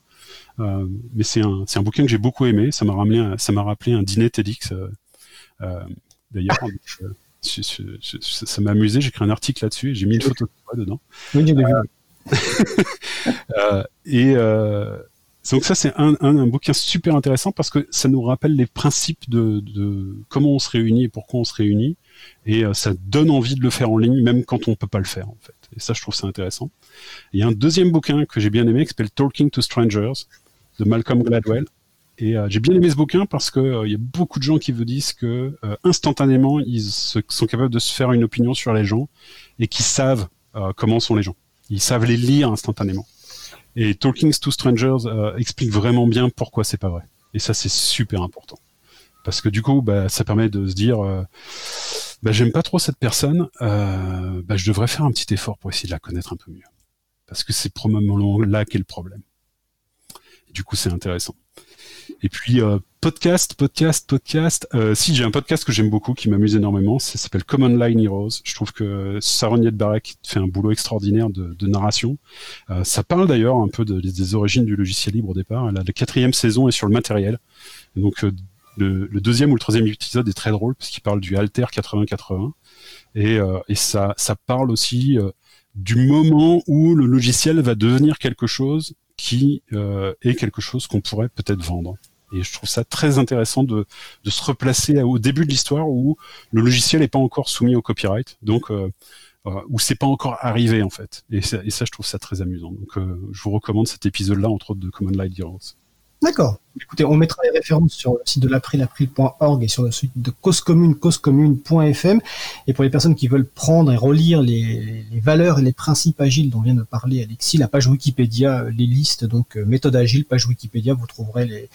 Euh, mais c'est un c'est un bouquin que j'ai beaucoup aimé. Ça m'a ramené ça m'a rappelé un dîner TEDx. D'ailleurs, ça m'a amusé. J'ai écrit un article là-dessus et j'ai mis une photo de toi dedans. Oui, j'ai vu. et donc ça, c'est un, un, un, bouquin super intéressant parce que ça nous rappelle les principes de, de comment on se réunit et pourquoi on se réunit. Et euh, ça donne envie de le faire en ligne, même quand on peut pas le faire, en fait. Et ça, je trouve ça intéressant. Il y a un deuxième bouquin que j'ai bien aimé qui s'appelle Talking to Strangers de Malcolm Gladwell. Et euh, j'ai bien aimé ce bouquin parce que euh, il y a beaucoup de gens qui vous disent que euh, instantanément ils se, sont capables de se faire une opinion sur les gens et qui savent euh, comment sont les gens. Ils savent les lire instantanément. Et Talking to Strangers euh, explique vraiment bien pourquoi c'est pas vrai. Et ça, c'est super important. Parce que du coup, bah, ça permet de se dire, euh, bah, j'aime pas trop cette personne, euh, bah, je devrais faire un petit effort pour essayer de la connaître un peu mieux. Parce que c'est probablement là qu'est le problème. Du coup, c'est intéressant. Et puis euh, podcast, podcast, podcast. Euh, si j'ai un podcast que j'aime beaucoup, qui m'amuse énormément, ça s'appelle Common Line Heroes. Je trouve que Saron Barek fait un boulot extraordinaire de, de narration. Euh, ça parle d'ailleurs un peu de, des origines du logiciel libre au départ. La, la quatrième saison est sur le matériel. Et donc euh, le, le, deuxième ou le troisième épisode est très drôle parce qu'il parle du Alter 8080 et, euh, et ça, ça parle aussi euh, du moment où le logiciel va devenir quelque chose qui euh, est quelque chose qu'on pourrait peut-être vendre. Et je trouve ça très intéressant de, se replacer au début de l'histoire où le logiciel n'est pas encore soumis au copyright, donc euh, où c'est pas encore arrivé en fait. Et ça, et ça, je trouve ça très amusant. Donc, euh, je vous recommande cet épisode-là, entre autres de Common Light Heroes. D'accord. Écoutez, on mettra les références sur le site de l'April, april.org et sur le site de Cause Commune, causecommune.fm. Et pour les personnes qui veulent prendre et relire les, valeurs et les principes agiles dont vient de parler Alexis, la page Wikipédia, les listes, donc méthode agile, page Wikipédia, vous trouverez les,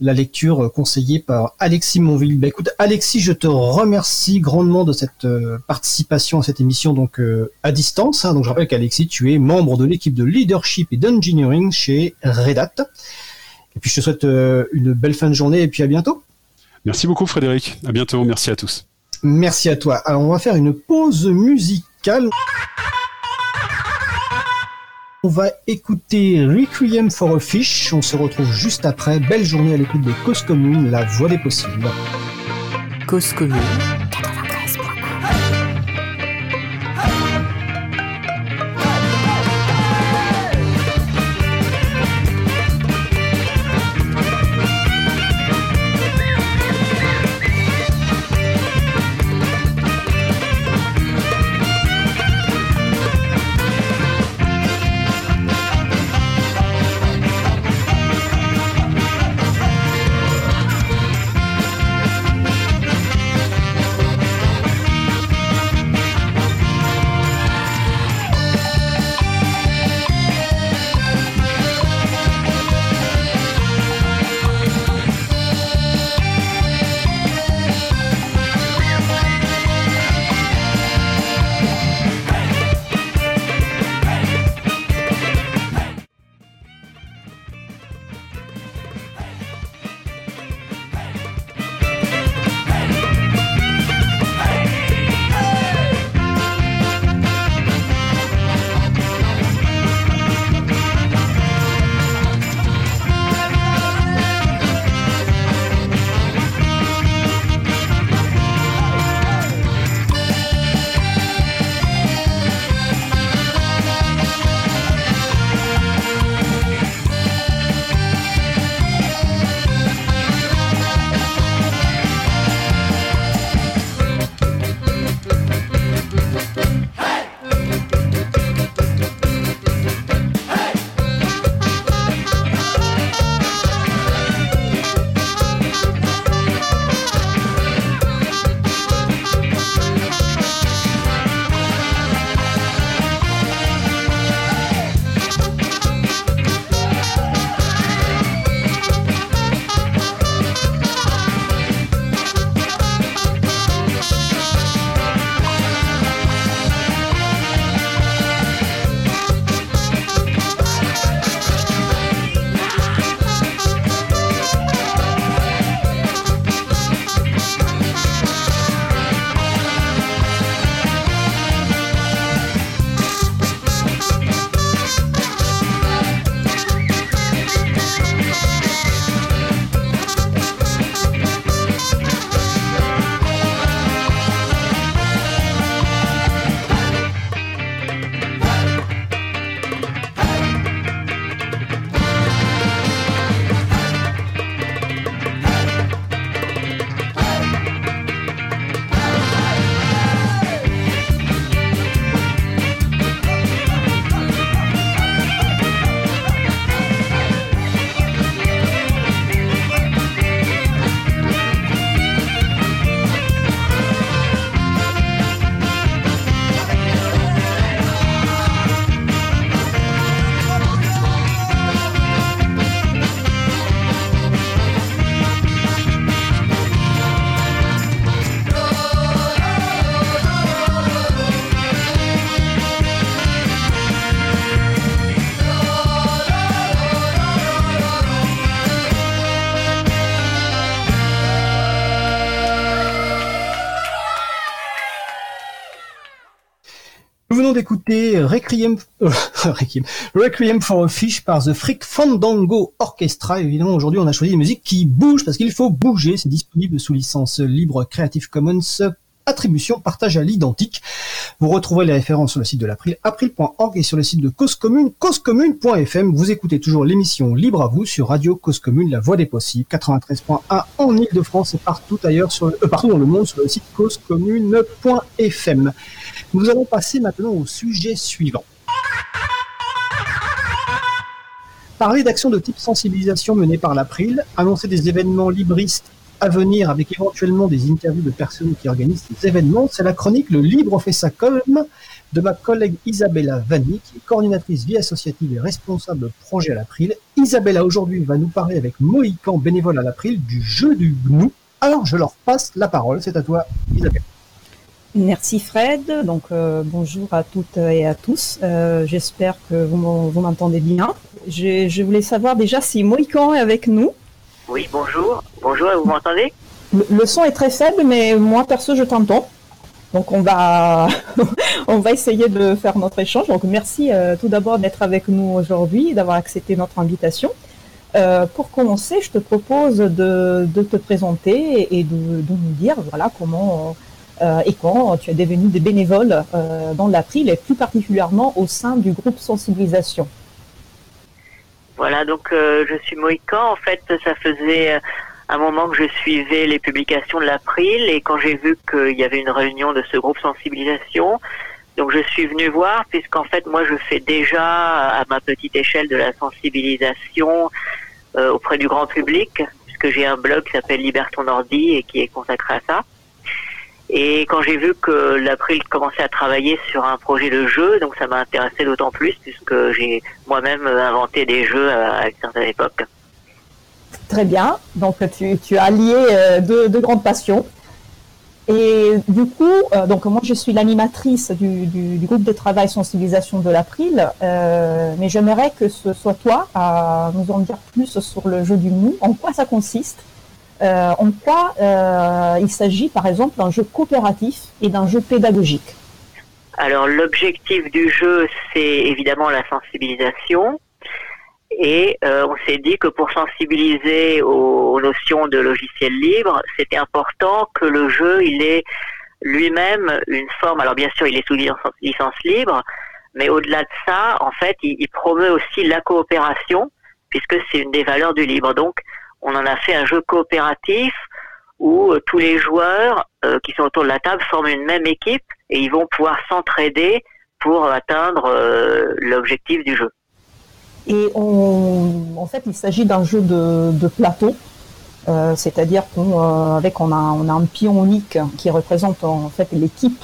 la lecture conseillée par Alexis Monville. Bah, écoute, Alexis, je te remercie grandement de cette euh, participation à cette émission donc euh, à distance. Hein. Donc je rappelle qu'Alexis, tu es membre de l'équipe de leadership et d'engineering chez Red Hat. Et puis je te souhaite euh, une belle fin de journée et puis à bientôt. Merci beaucoup Frédéric. À bientôt. Merci à tous. Merci à toi. Alors on va faire une pause musicale. On va écouter Requiem for a Fish. On se retrouve juste après. Belle journée à l'écoute de Cause Commune, la voix des possibles. Cause commune. Requiem, euh, Requiem, for a Fish par The Freak Fandango Orchestra. Évidemment, aujourd'hui, on a choisi des musiques qui bougent parce qu'il faut bouger. C'est disponible sous licence libre Creative Commons attribution partage à l'identique. Vous retrouverez les références sur le site de l'April, april.org et sur le site de Cause Commune, causecommune.fm. Vous écoutez toujours l'émission Libre à vous sur Radio Cause Commune, la voix des possibles, 93.1 en Ile-de-France et partout ailleurs sur, euh, partout dans le monde sur le site causecommune.fm. Nous allons passer maintenant au sujet suivant. Parler d'actions de type sensibilisation menées par l'April, annoncer des événements libristes à venir avec éventuellement des interviews de personnes qui organisent ces événements, c'est la chronique Le Libre fait sa com de ma collègue Isabella Vanni, qui est coordinatrice vie associative et responsable projet à l'April. Isabella aujourd'hui va nous parler avec Mohican, bénévole à l'April, du jeu du gnou. Alors je leur passe la parole, c'est à toi Isabella. Merci Fred, donc euh, bonjour à toutes et à tous. Euh, J'espère que vous m'en- vous m'entendez bien. Je, je voulais savoir déjà si Mohican est avec nous. Oui, bonjour. Bonjour, vous m'entendez? Le, son est très faible, mais moi perso je t'entends. Donc on va on va essayer de faire notre échange. Donc, merci euh, tout d'abord d'être avec nous aujourd'hui, d'avoir accepté notre invitation. Euh, pour commencer, je te propose de, te présenter et de, nous dire voilà comment euh, et quand tu es devenu des bénévoles dans l'April et plus particulièrement au sein du groupe sensibilisation. Voilà, donc euh, je suis Mohican. En fait, ça faisait un moment que je suivais les publications de l'April et quand j'ai vu qu'il y avait une réunion de ce groupe sensibilisation, donc je suis venu voir puisqu'en fait moi je fais déjà à ma petite échelle de la sensibilisation euh, auprès du grand public puisque j'ai un blog qui s'appelle Liberton Ordi et qui est consacré à ça. Et quand j'ai vu que l'April commençait à travailler sur un projet de jeu, donc ça m'a intéressé d'autant plus puisque j'ai moi-même inventé des jeux à une certaine époque. Très bien. Donc tu, as lié euh, deux, grandes passions. Et du coup, euh, donc moi je suis l'animatrice du, groupe de travail sensibilisation de l'April, euh, mais j'aimerais que ce soit toi à nous en dire plus sur le jeu du mou, en quoi ça consiste, euh, en quoi euh, il s'agit par exemple d'un jeu coopératif et d'un jeu pédagogique. Alors l'objectif du jeu, c'est évidemment la sensibilisation. Et euh, on s'est dit que pour sensibiliser aux, aux notions de logiciel libre, c'était important que le jeu, il ait lui-même une forme. Alors bien sûr, il est sous licence, licence libre, mais au-delà de ça, en fait, il, il, promeut aussi la coopération, puisque c'est une des valeurs du libre. Donc, on en a fait un jeu coopératif où euh, tous les joueurs euh, qui sont autour de la table forment une même équipe et ils vont pouvoir s'entraider pour atteindre euh, l'objectif du jeu. Et en fait, il s'agit d'un jeu de, plateau, c'est-à-dire qu'on avec a, on a un pion unique qui représente en fait l'équipe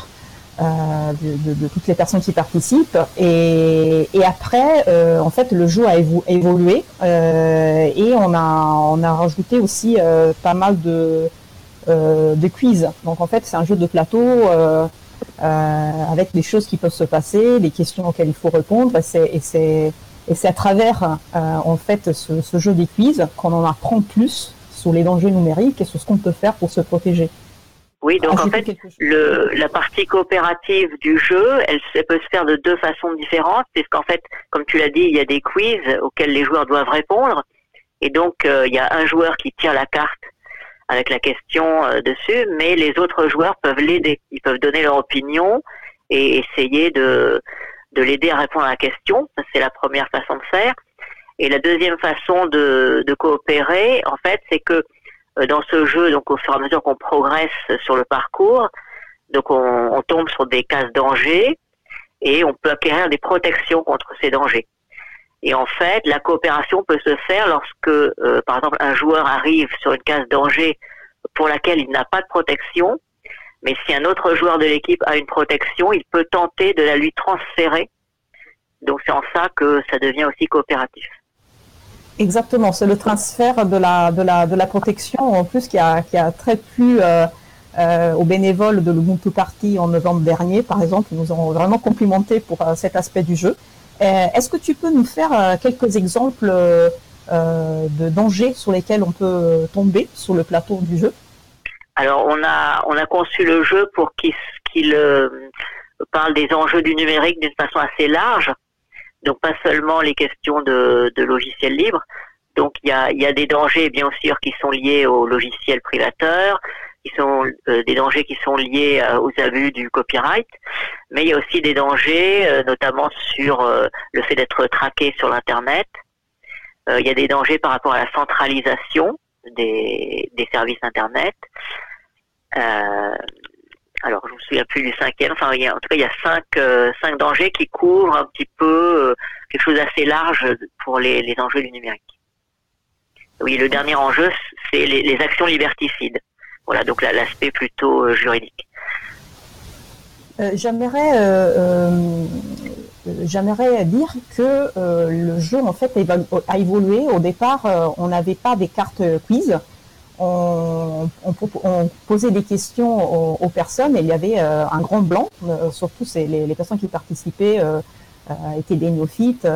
euh, de, de, toutes les personnes qui participent. Et, après, euh, en fait, le jeu a évolué euh, et on a on a rajouté aussi pas mal de de quiz. Donc en fait, c'est un jeu de plateau. avec des choses qui peuvent se passer, des questions auxquelles il faut répondre, et c'est et c'est à travers en fait ce, ce, jeu des quiz qu'on en apprend plus sur les dangers numériques et sur ce qu'on peut faire pour se protéger. Oui, donc Ajouter en fait, le, la partie coopérative du jeu, elle, elle, peut se faire de deux façons différentes, puisqu'en fait, comme tu l'as dit, il y a des quiz auxquels les joueurs doivent répondre, et donc euh, il y a un joueur qui tire la carte avec la question euh, dessus, mais les autres joueurs peuvent l'aider, ils peuvent donner leur opinion et essayer de de l'aider à répondre à la question. C'est la première façon de faire. Et la deuxième façon de, de coopérer, en fait, c'est que dans ce jeu, donc au fur et à mesure qu'on progresse sur le parcours, donc on, on, tombe sur des cases dangers et on peut acquérir des protections contre ces dangers. Et en fait, la coopération peut se faire lorsque, euh, par exemple, un joueur arrive sur une case danger pour laquelle il n'a pas de protection, mais si un autre joueur de l'équipe a une protection, il peut tenter de la lui transférer. Donc c'est en ça que ça devient aussi coopératif. Exactement, c'est le transfert de la, de, la, de la protection en plus qui a, qui a très plu euh, euh, aux bénévoles de l'Ubuntu Party en novembre dernier, par exemple. Ils nous ont vraiment complimenté pour euh, cet aspect du jeu. Euh, est-ce que tu peux nous faire euh, quelques exemples de dangers sur lesquels on peut tomber sur le plateau du jeu? Alors on a on a conçu le jeu pour qu'il parle des enjeux du numérique d'une façon assez large. Donc pas seulement les questions de, de logiciels libres. Donc il y a, y a des dangers bien sûr qui sont liés aux logiciels privateurs, qui sont euh, des dangers qui sont liés euh, aux abus du copyright, mais il y a aussi des dangers euh, notamment sur euh, le fait d'être traqué sur l'internet. il y a des dangers par rapport à la centralisation des, des services internet. Alors, je me souviens plus du cinquième. Enfin, en tout cas, il y a cinq, euh, cinq dangers qui couvrent un petit peu euh, quelque chose d'assez large pour les, les, enjeux du numérique. Oui, le dernier enjeu, c'est les, actions liberticides. Voilà, donc l'aspect plutôt euh, juridique. J'aimerais j'aimerais dire que le jeu en fait a évolué. Au départ, on n'avait pas des cartes quiz. On, posait des questions aux, personnes et il y avait euh, un grand blanc. surtout, c'est les, personnes qui participaient étaient des néophytes,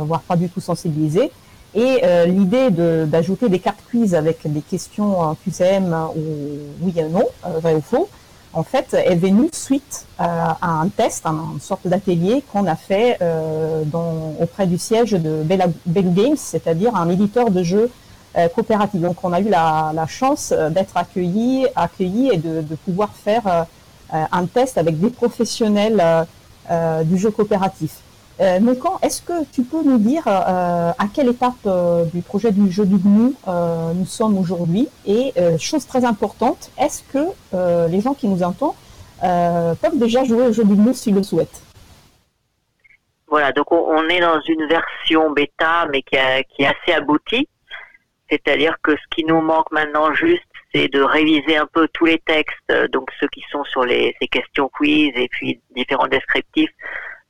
voire pas du tout sensibilisées. Et l'idée d'ajouter des cartes quiz avec des questions QCM ou oui et non, vrai ou faux, en fait, est venu suite à, un test, une sorte d'atelier qu'on a fait euh, auprès du siège de Bell Games, c'est-à-dire un éditeur de jeux euh, coopératif. Donc, on a eu la, la chance d'être accueillis, accueillis et de, de pouvoir faire un test avec des professionnels du jeu coopératif. Euh, quand est-ce que tu peux nous dire euh, à quelle étape euh, du projet du jeu du GNU nous sommes aujourd'hui Et chose très importante, est-ce que les gens qui nous entendent peuvent déjà jouer au jeu du GNU s'ils le souhaitent? Voilà, donc on, est dans une version bêta, mais qui, est assez aboutie. C'est-à-dire que ce qui nous manque maintenant juste, c'est de réviser un peu tous les textes, donc ceux qui sont sur les, ces questions quiz et puis différents descriptifs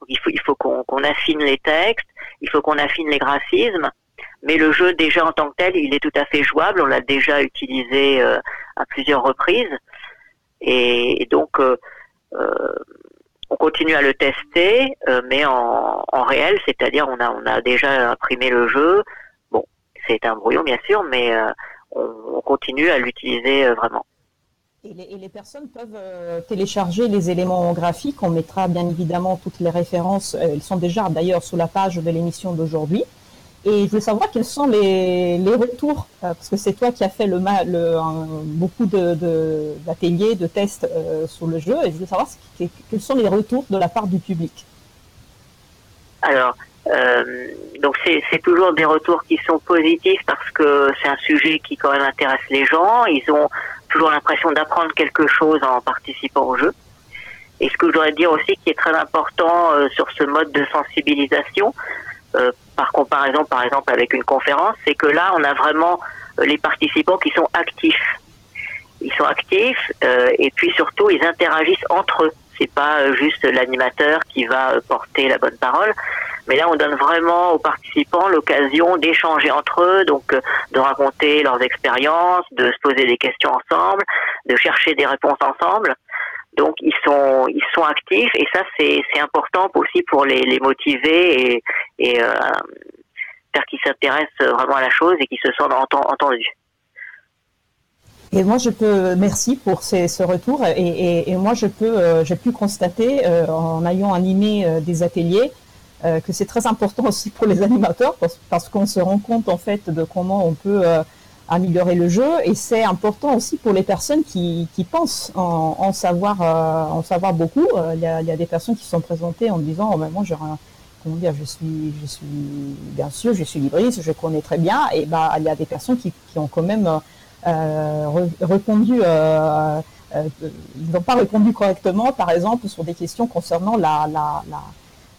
il faut, qu'on affine les textes, il faut qu'on affine les graphismes, mais le jeu déjà en tant que tel, il est tout à fait jouable. On l'a déjà utilisé euh, à plusieurs reprises, et, donc euh, euh, on continue à le tester, mais en, réel, c'est-à-dire on on a déjà imprimé le jeu. C'est un brouillon bien sûr, mais on, on continue à l'utiliser vraiment. Et les, personnes peuvent euh, télécharger les éléments graphiques. On mettra bien évidemment toutes les références. Euh, elles sont déjà d'ailleurs sous la page de l'émission d'aujourd'hui. Et je voulais savoir quels sont les, retours, euh, parce que c'est toi qui as fait le, le beaucoup d'ateliers, de, de, tests sur le jeu. Et je voulais savoir quels sont les retours de la part du public. Alors, donc c'est toujours des retours qui sont positifs parce que c'est un sujet qui quand même intéresse les gens. Ils ont toujours l'impression d'apprendre quelque chose en participant au jeu. Et ce que je voudrais dire aussi qui est très important euh, sur ce mode de sensibilisation, euh, par comparaison par exemple avec une conférence, c'est que là on a vraiment euh, les participants qui sont actifs. Ils sont actifs et puis surtout ils interagissent entre eux. C'est pas juste l'animateur qui va porter la bonne parole, mais là, on donne vraiment aux participants l'occasion d'échanger entre eux, donc euh, de raconter leurs expériences, de se poser des questions ensemble, de chercher des réponses ensemble. Donc ils sont ils sont actifs et ça c'est c'est important aussi pour les, les motiver et, et euh, faire qu'ils s'intéressent vraiment à la chose et qu'ils se sentent entendus. Et moi, je peux, merci pour ces, ce retour. Et, et, et moi, je peux, euh, j'ai pu constater en ayant animé des ateliers euh, que c'est très important aussi pour les animateurs parce, qu'on se rend compte en fait de comment on peut euh, améliorer le jeu et c'est important aussi pour les personnes qui, qui pensent en, en savoir euh, en savoir beaucoup. Il y, a, y a, des personnes qui sont présentées en disant oh, ben moi j'ai comment dire je suis je suis bien sûr je suis libriste je connais très bien et bah il y a des personnes qui, qui ont quand même répondu ils n'ont pas répondu correctement par exemple sur des questions concernant la,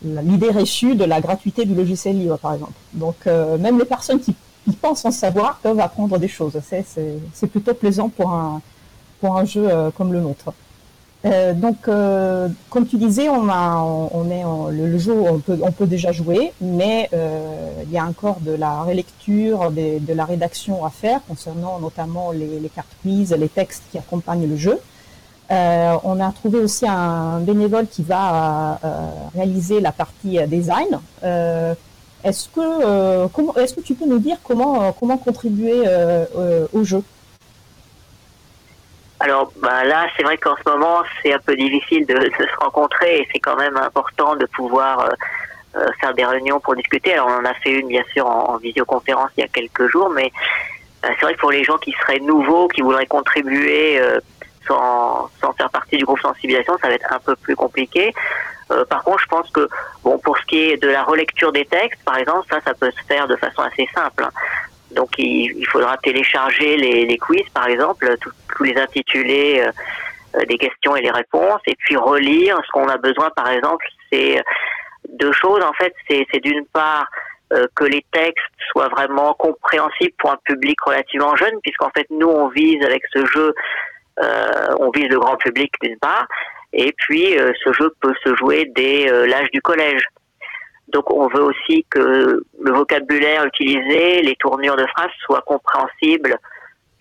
l'idée reçue de la gratuité du logiciel libre, par exemple. Donc, euh, même les personnes qui, pensent en savoir peuvent apprendre des choses. C'est plutôt plaisant pour un, pour un jeu euh, comme le nôtre. Euh, donc, comme tu disais, on a, on est le, jeu, on peut, on peut déjà jouer, mais il y a encore de la relecture, de, la rédaction à faire concernant notamment les, les cartes quiz, les textes qui accompagnent le jeu. Euh, on a trouvé aussi un bénévole qui va euh, réaliser la partie euh, design. est-ce que comment est-ce que tu peux nous dire comment comment contribuer au jeu? Alors bah, là, c'est vrai qu'en ce moment, c'est un peu difficile de, se rencontrer et c'est quand même important de pouvoir faire des réunions pour discuter. Alors on en a fait une bien sûr en, en visioconférence il y a quelques jours, mais c'est vrai que pour les gens qui seraient nouveaux, qui voudraient contribuer sans, faire partie du groupe sensibilisation, ça va être un peu plus compliqué. Euh, par contre, je pense que bon, pour ce qui est de la relecture des textes, par exemple, ça, ça peut se faire de façon assez simple. Donc, il, il faudra télécharger les, les, quiz, par exemple, tous les intitulés euh, euh, des questions et les réponses, et puis relire. Ce qu'on a besoin, par exemple, c'est deux choses. En fait, c'est d'une part euh, que les textes soient vraiment compréhensibles pour un public relativement jeune, puisqu'en fait, nous, on vise avec ce jeu euh, on vise le grand public d'une part, et puis euh, ce jeu peut se jouer dès euh, l'âge du collège. Donc on veut aussi que le vocabulaire utilisé, les tournures de phrases soient compréhensibles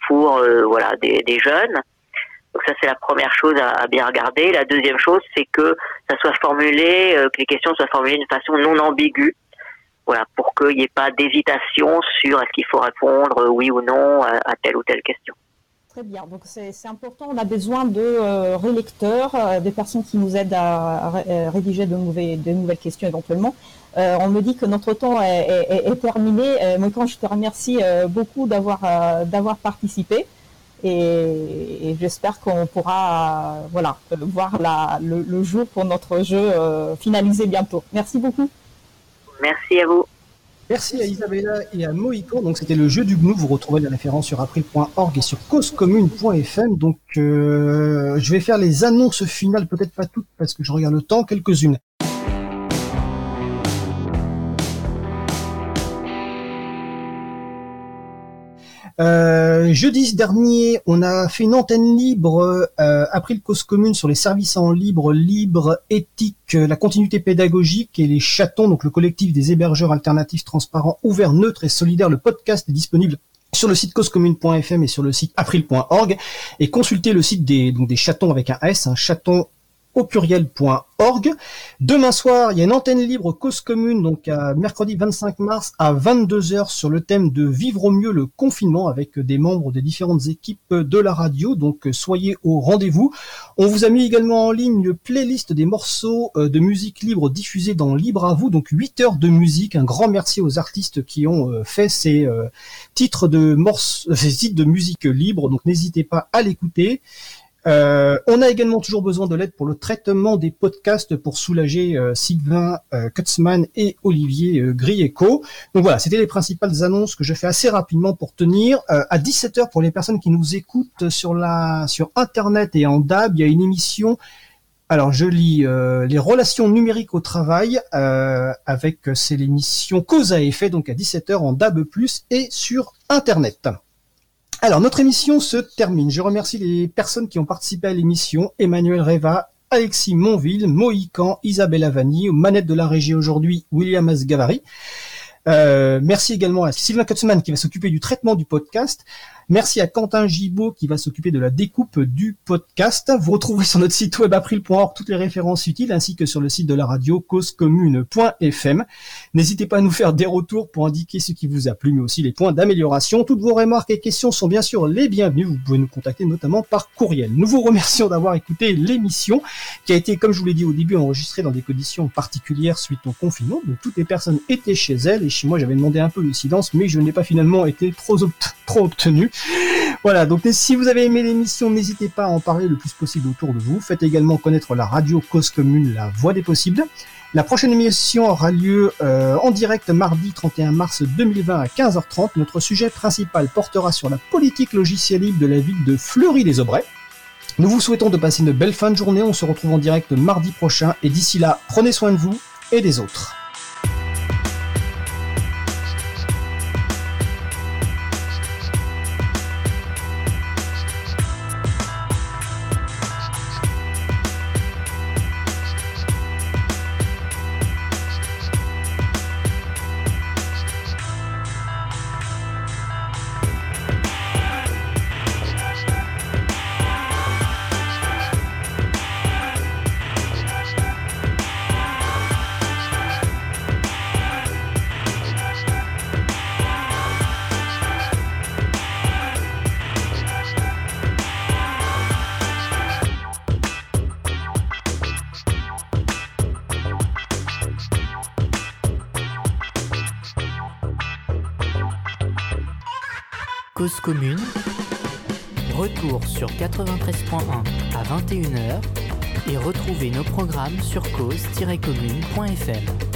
pour voilà des, jeunes. Donc ça c'est la première chose à, bien regarder. La deuxième chose c'est que ça soit formulé, que les questions soient formulées d'une façon non ambiguë. Voilà, pour qu'il n'y ait pas d'hésitation sur est-ce qu'il faut répondre oui ou non à telle ou telle question. Très bien. Donc c'est important. On a besoin de euh, relecteurs, euh, des personnes qui nous aident à, euh, rédiger de, nouvelles, de questions éventuellement. Euh, on me dit que notre temps est, terminé. Moi, quand je te remercie beaucoup d'avoir participé et, j'espère qu'on pourra voilà voir la, le, le jour pour notre jeu finalisé bientôt. Merci beaucoup. Merci à vous. Merci à Isabella et à Mohican. Donc c'était le jeu du GNU. Vous retrouvez les références sur april.org et sur causecommune.fm. Donc euh, je vais faire les annonces finales, peut-être pas toutes parce que je regarde le temps, quelques-unes. Euh, jeudi dernier, on a fait une antenne libre euh, April Cause Commune sur les services en libre, libre, éthique, euh, la continuité pédagogique et les chatons, donc le collectif des hébergeurs alternatifs transparents, ouverts, neutres et solidaires. Le podcast est disponible sur le site causecommune.fm et sur le site april.org et consultez le site des, donc des chatons avec un S, un chaton au pluriel.org. Demain soir, il y a une antenne libre cause commune, donc à mercredi 25 mars à 22h sur le thème de vivre au mieux le confinement avec des membres des différentes équipes de la radio. Donc soyez au rendez-vous. On vous a mis également en ligne une playlist des morceaux euh, de musique libre diffusés dans Libre à vous, donc 8 heures de musique. Un grand merci aux artistes qui ont euh, fait ces euh, titres de morceaux, ces titres de musique libre. Donc n'hésitez pas à l'écouter. Euh, on a également toujours besoin de l'aide pour le traitement des podcasts pour soulager euh, Sylvain euh, Kutzmann et Olivier Grieco. Donc voilà, c'était les principales annonces que je fais assez rapidement pour tenir. À 17h pour les personnes qui nous écoutent sur la sur internet et en DAB, il y a une émission alors je lis les relations numériques au travail avec c'est l'émission Cause à effet donc à 17h en DAB+ et sur internet. Alors, notre émission se termine. Je remercie les personnes qui ont participé à l'émission. Emmanuel Reva, Alexis Monville, Mohican, Isabelle Avani, aux manettes de la régie aujourd'hui, William Asgavari. Euh, merci également à Sylvain Kutzmann qui va s'occuper du traitement du podcast. Merci à Quentin Gibaud qui va s'occuper de la découpe du podcast. Vous retrouverez sur notre site web april.org toutes les références utiles ainsi que sur le site de la radio causecommune.fm. N'hésitez pas à nous faire des retours pour indiquer ce qui vous a plu mais aussi les points d'amélioration. Toutes vos remarques et questions sont bien sûr les bienvenues. Vous pouvez nous contacter notamment par courriel. Nous vous remercions d'avoir écouté l'émission qui a été, comme je vous l'ai dit au début, enregistrée dans des conditions particulières suite au confinement. Donc toutes les personnes étaient chez elles et chez moi j'avais demandé un peu de silence mais je n'ai pas finalement été trop, obt- trop obtenu. Voilà, donc si vous avez aimé l'émission, n'hésitez pas à en parler le plus possible autour de vous. Faites également connaître la radio Cause Commune, la voix des possibles. La prochaine émission aura lieu euh, en direct mardi 31 mars 2020 à 15h30. Notre sujet principal portera sur la politique logicielle libre de la ville de Fleury-les-Aubrais. Nous vous souhaitons de passer une belle fin de journée. On se retrouve en direct mardi prochain. Et d'ici là, prenez soin de vous et des autres. Nos programmes sur cause-commune.fm.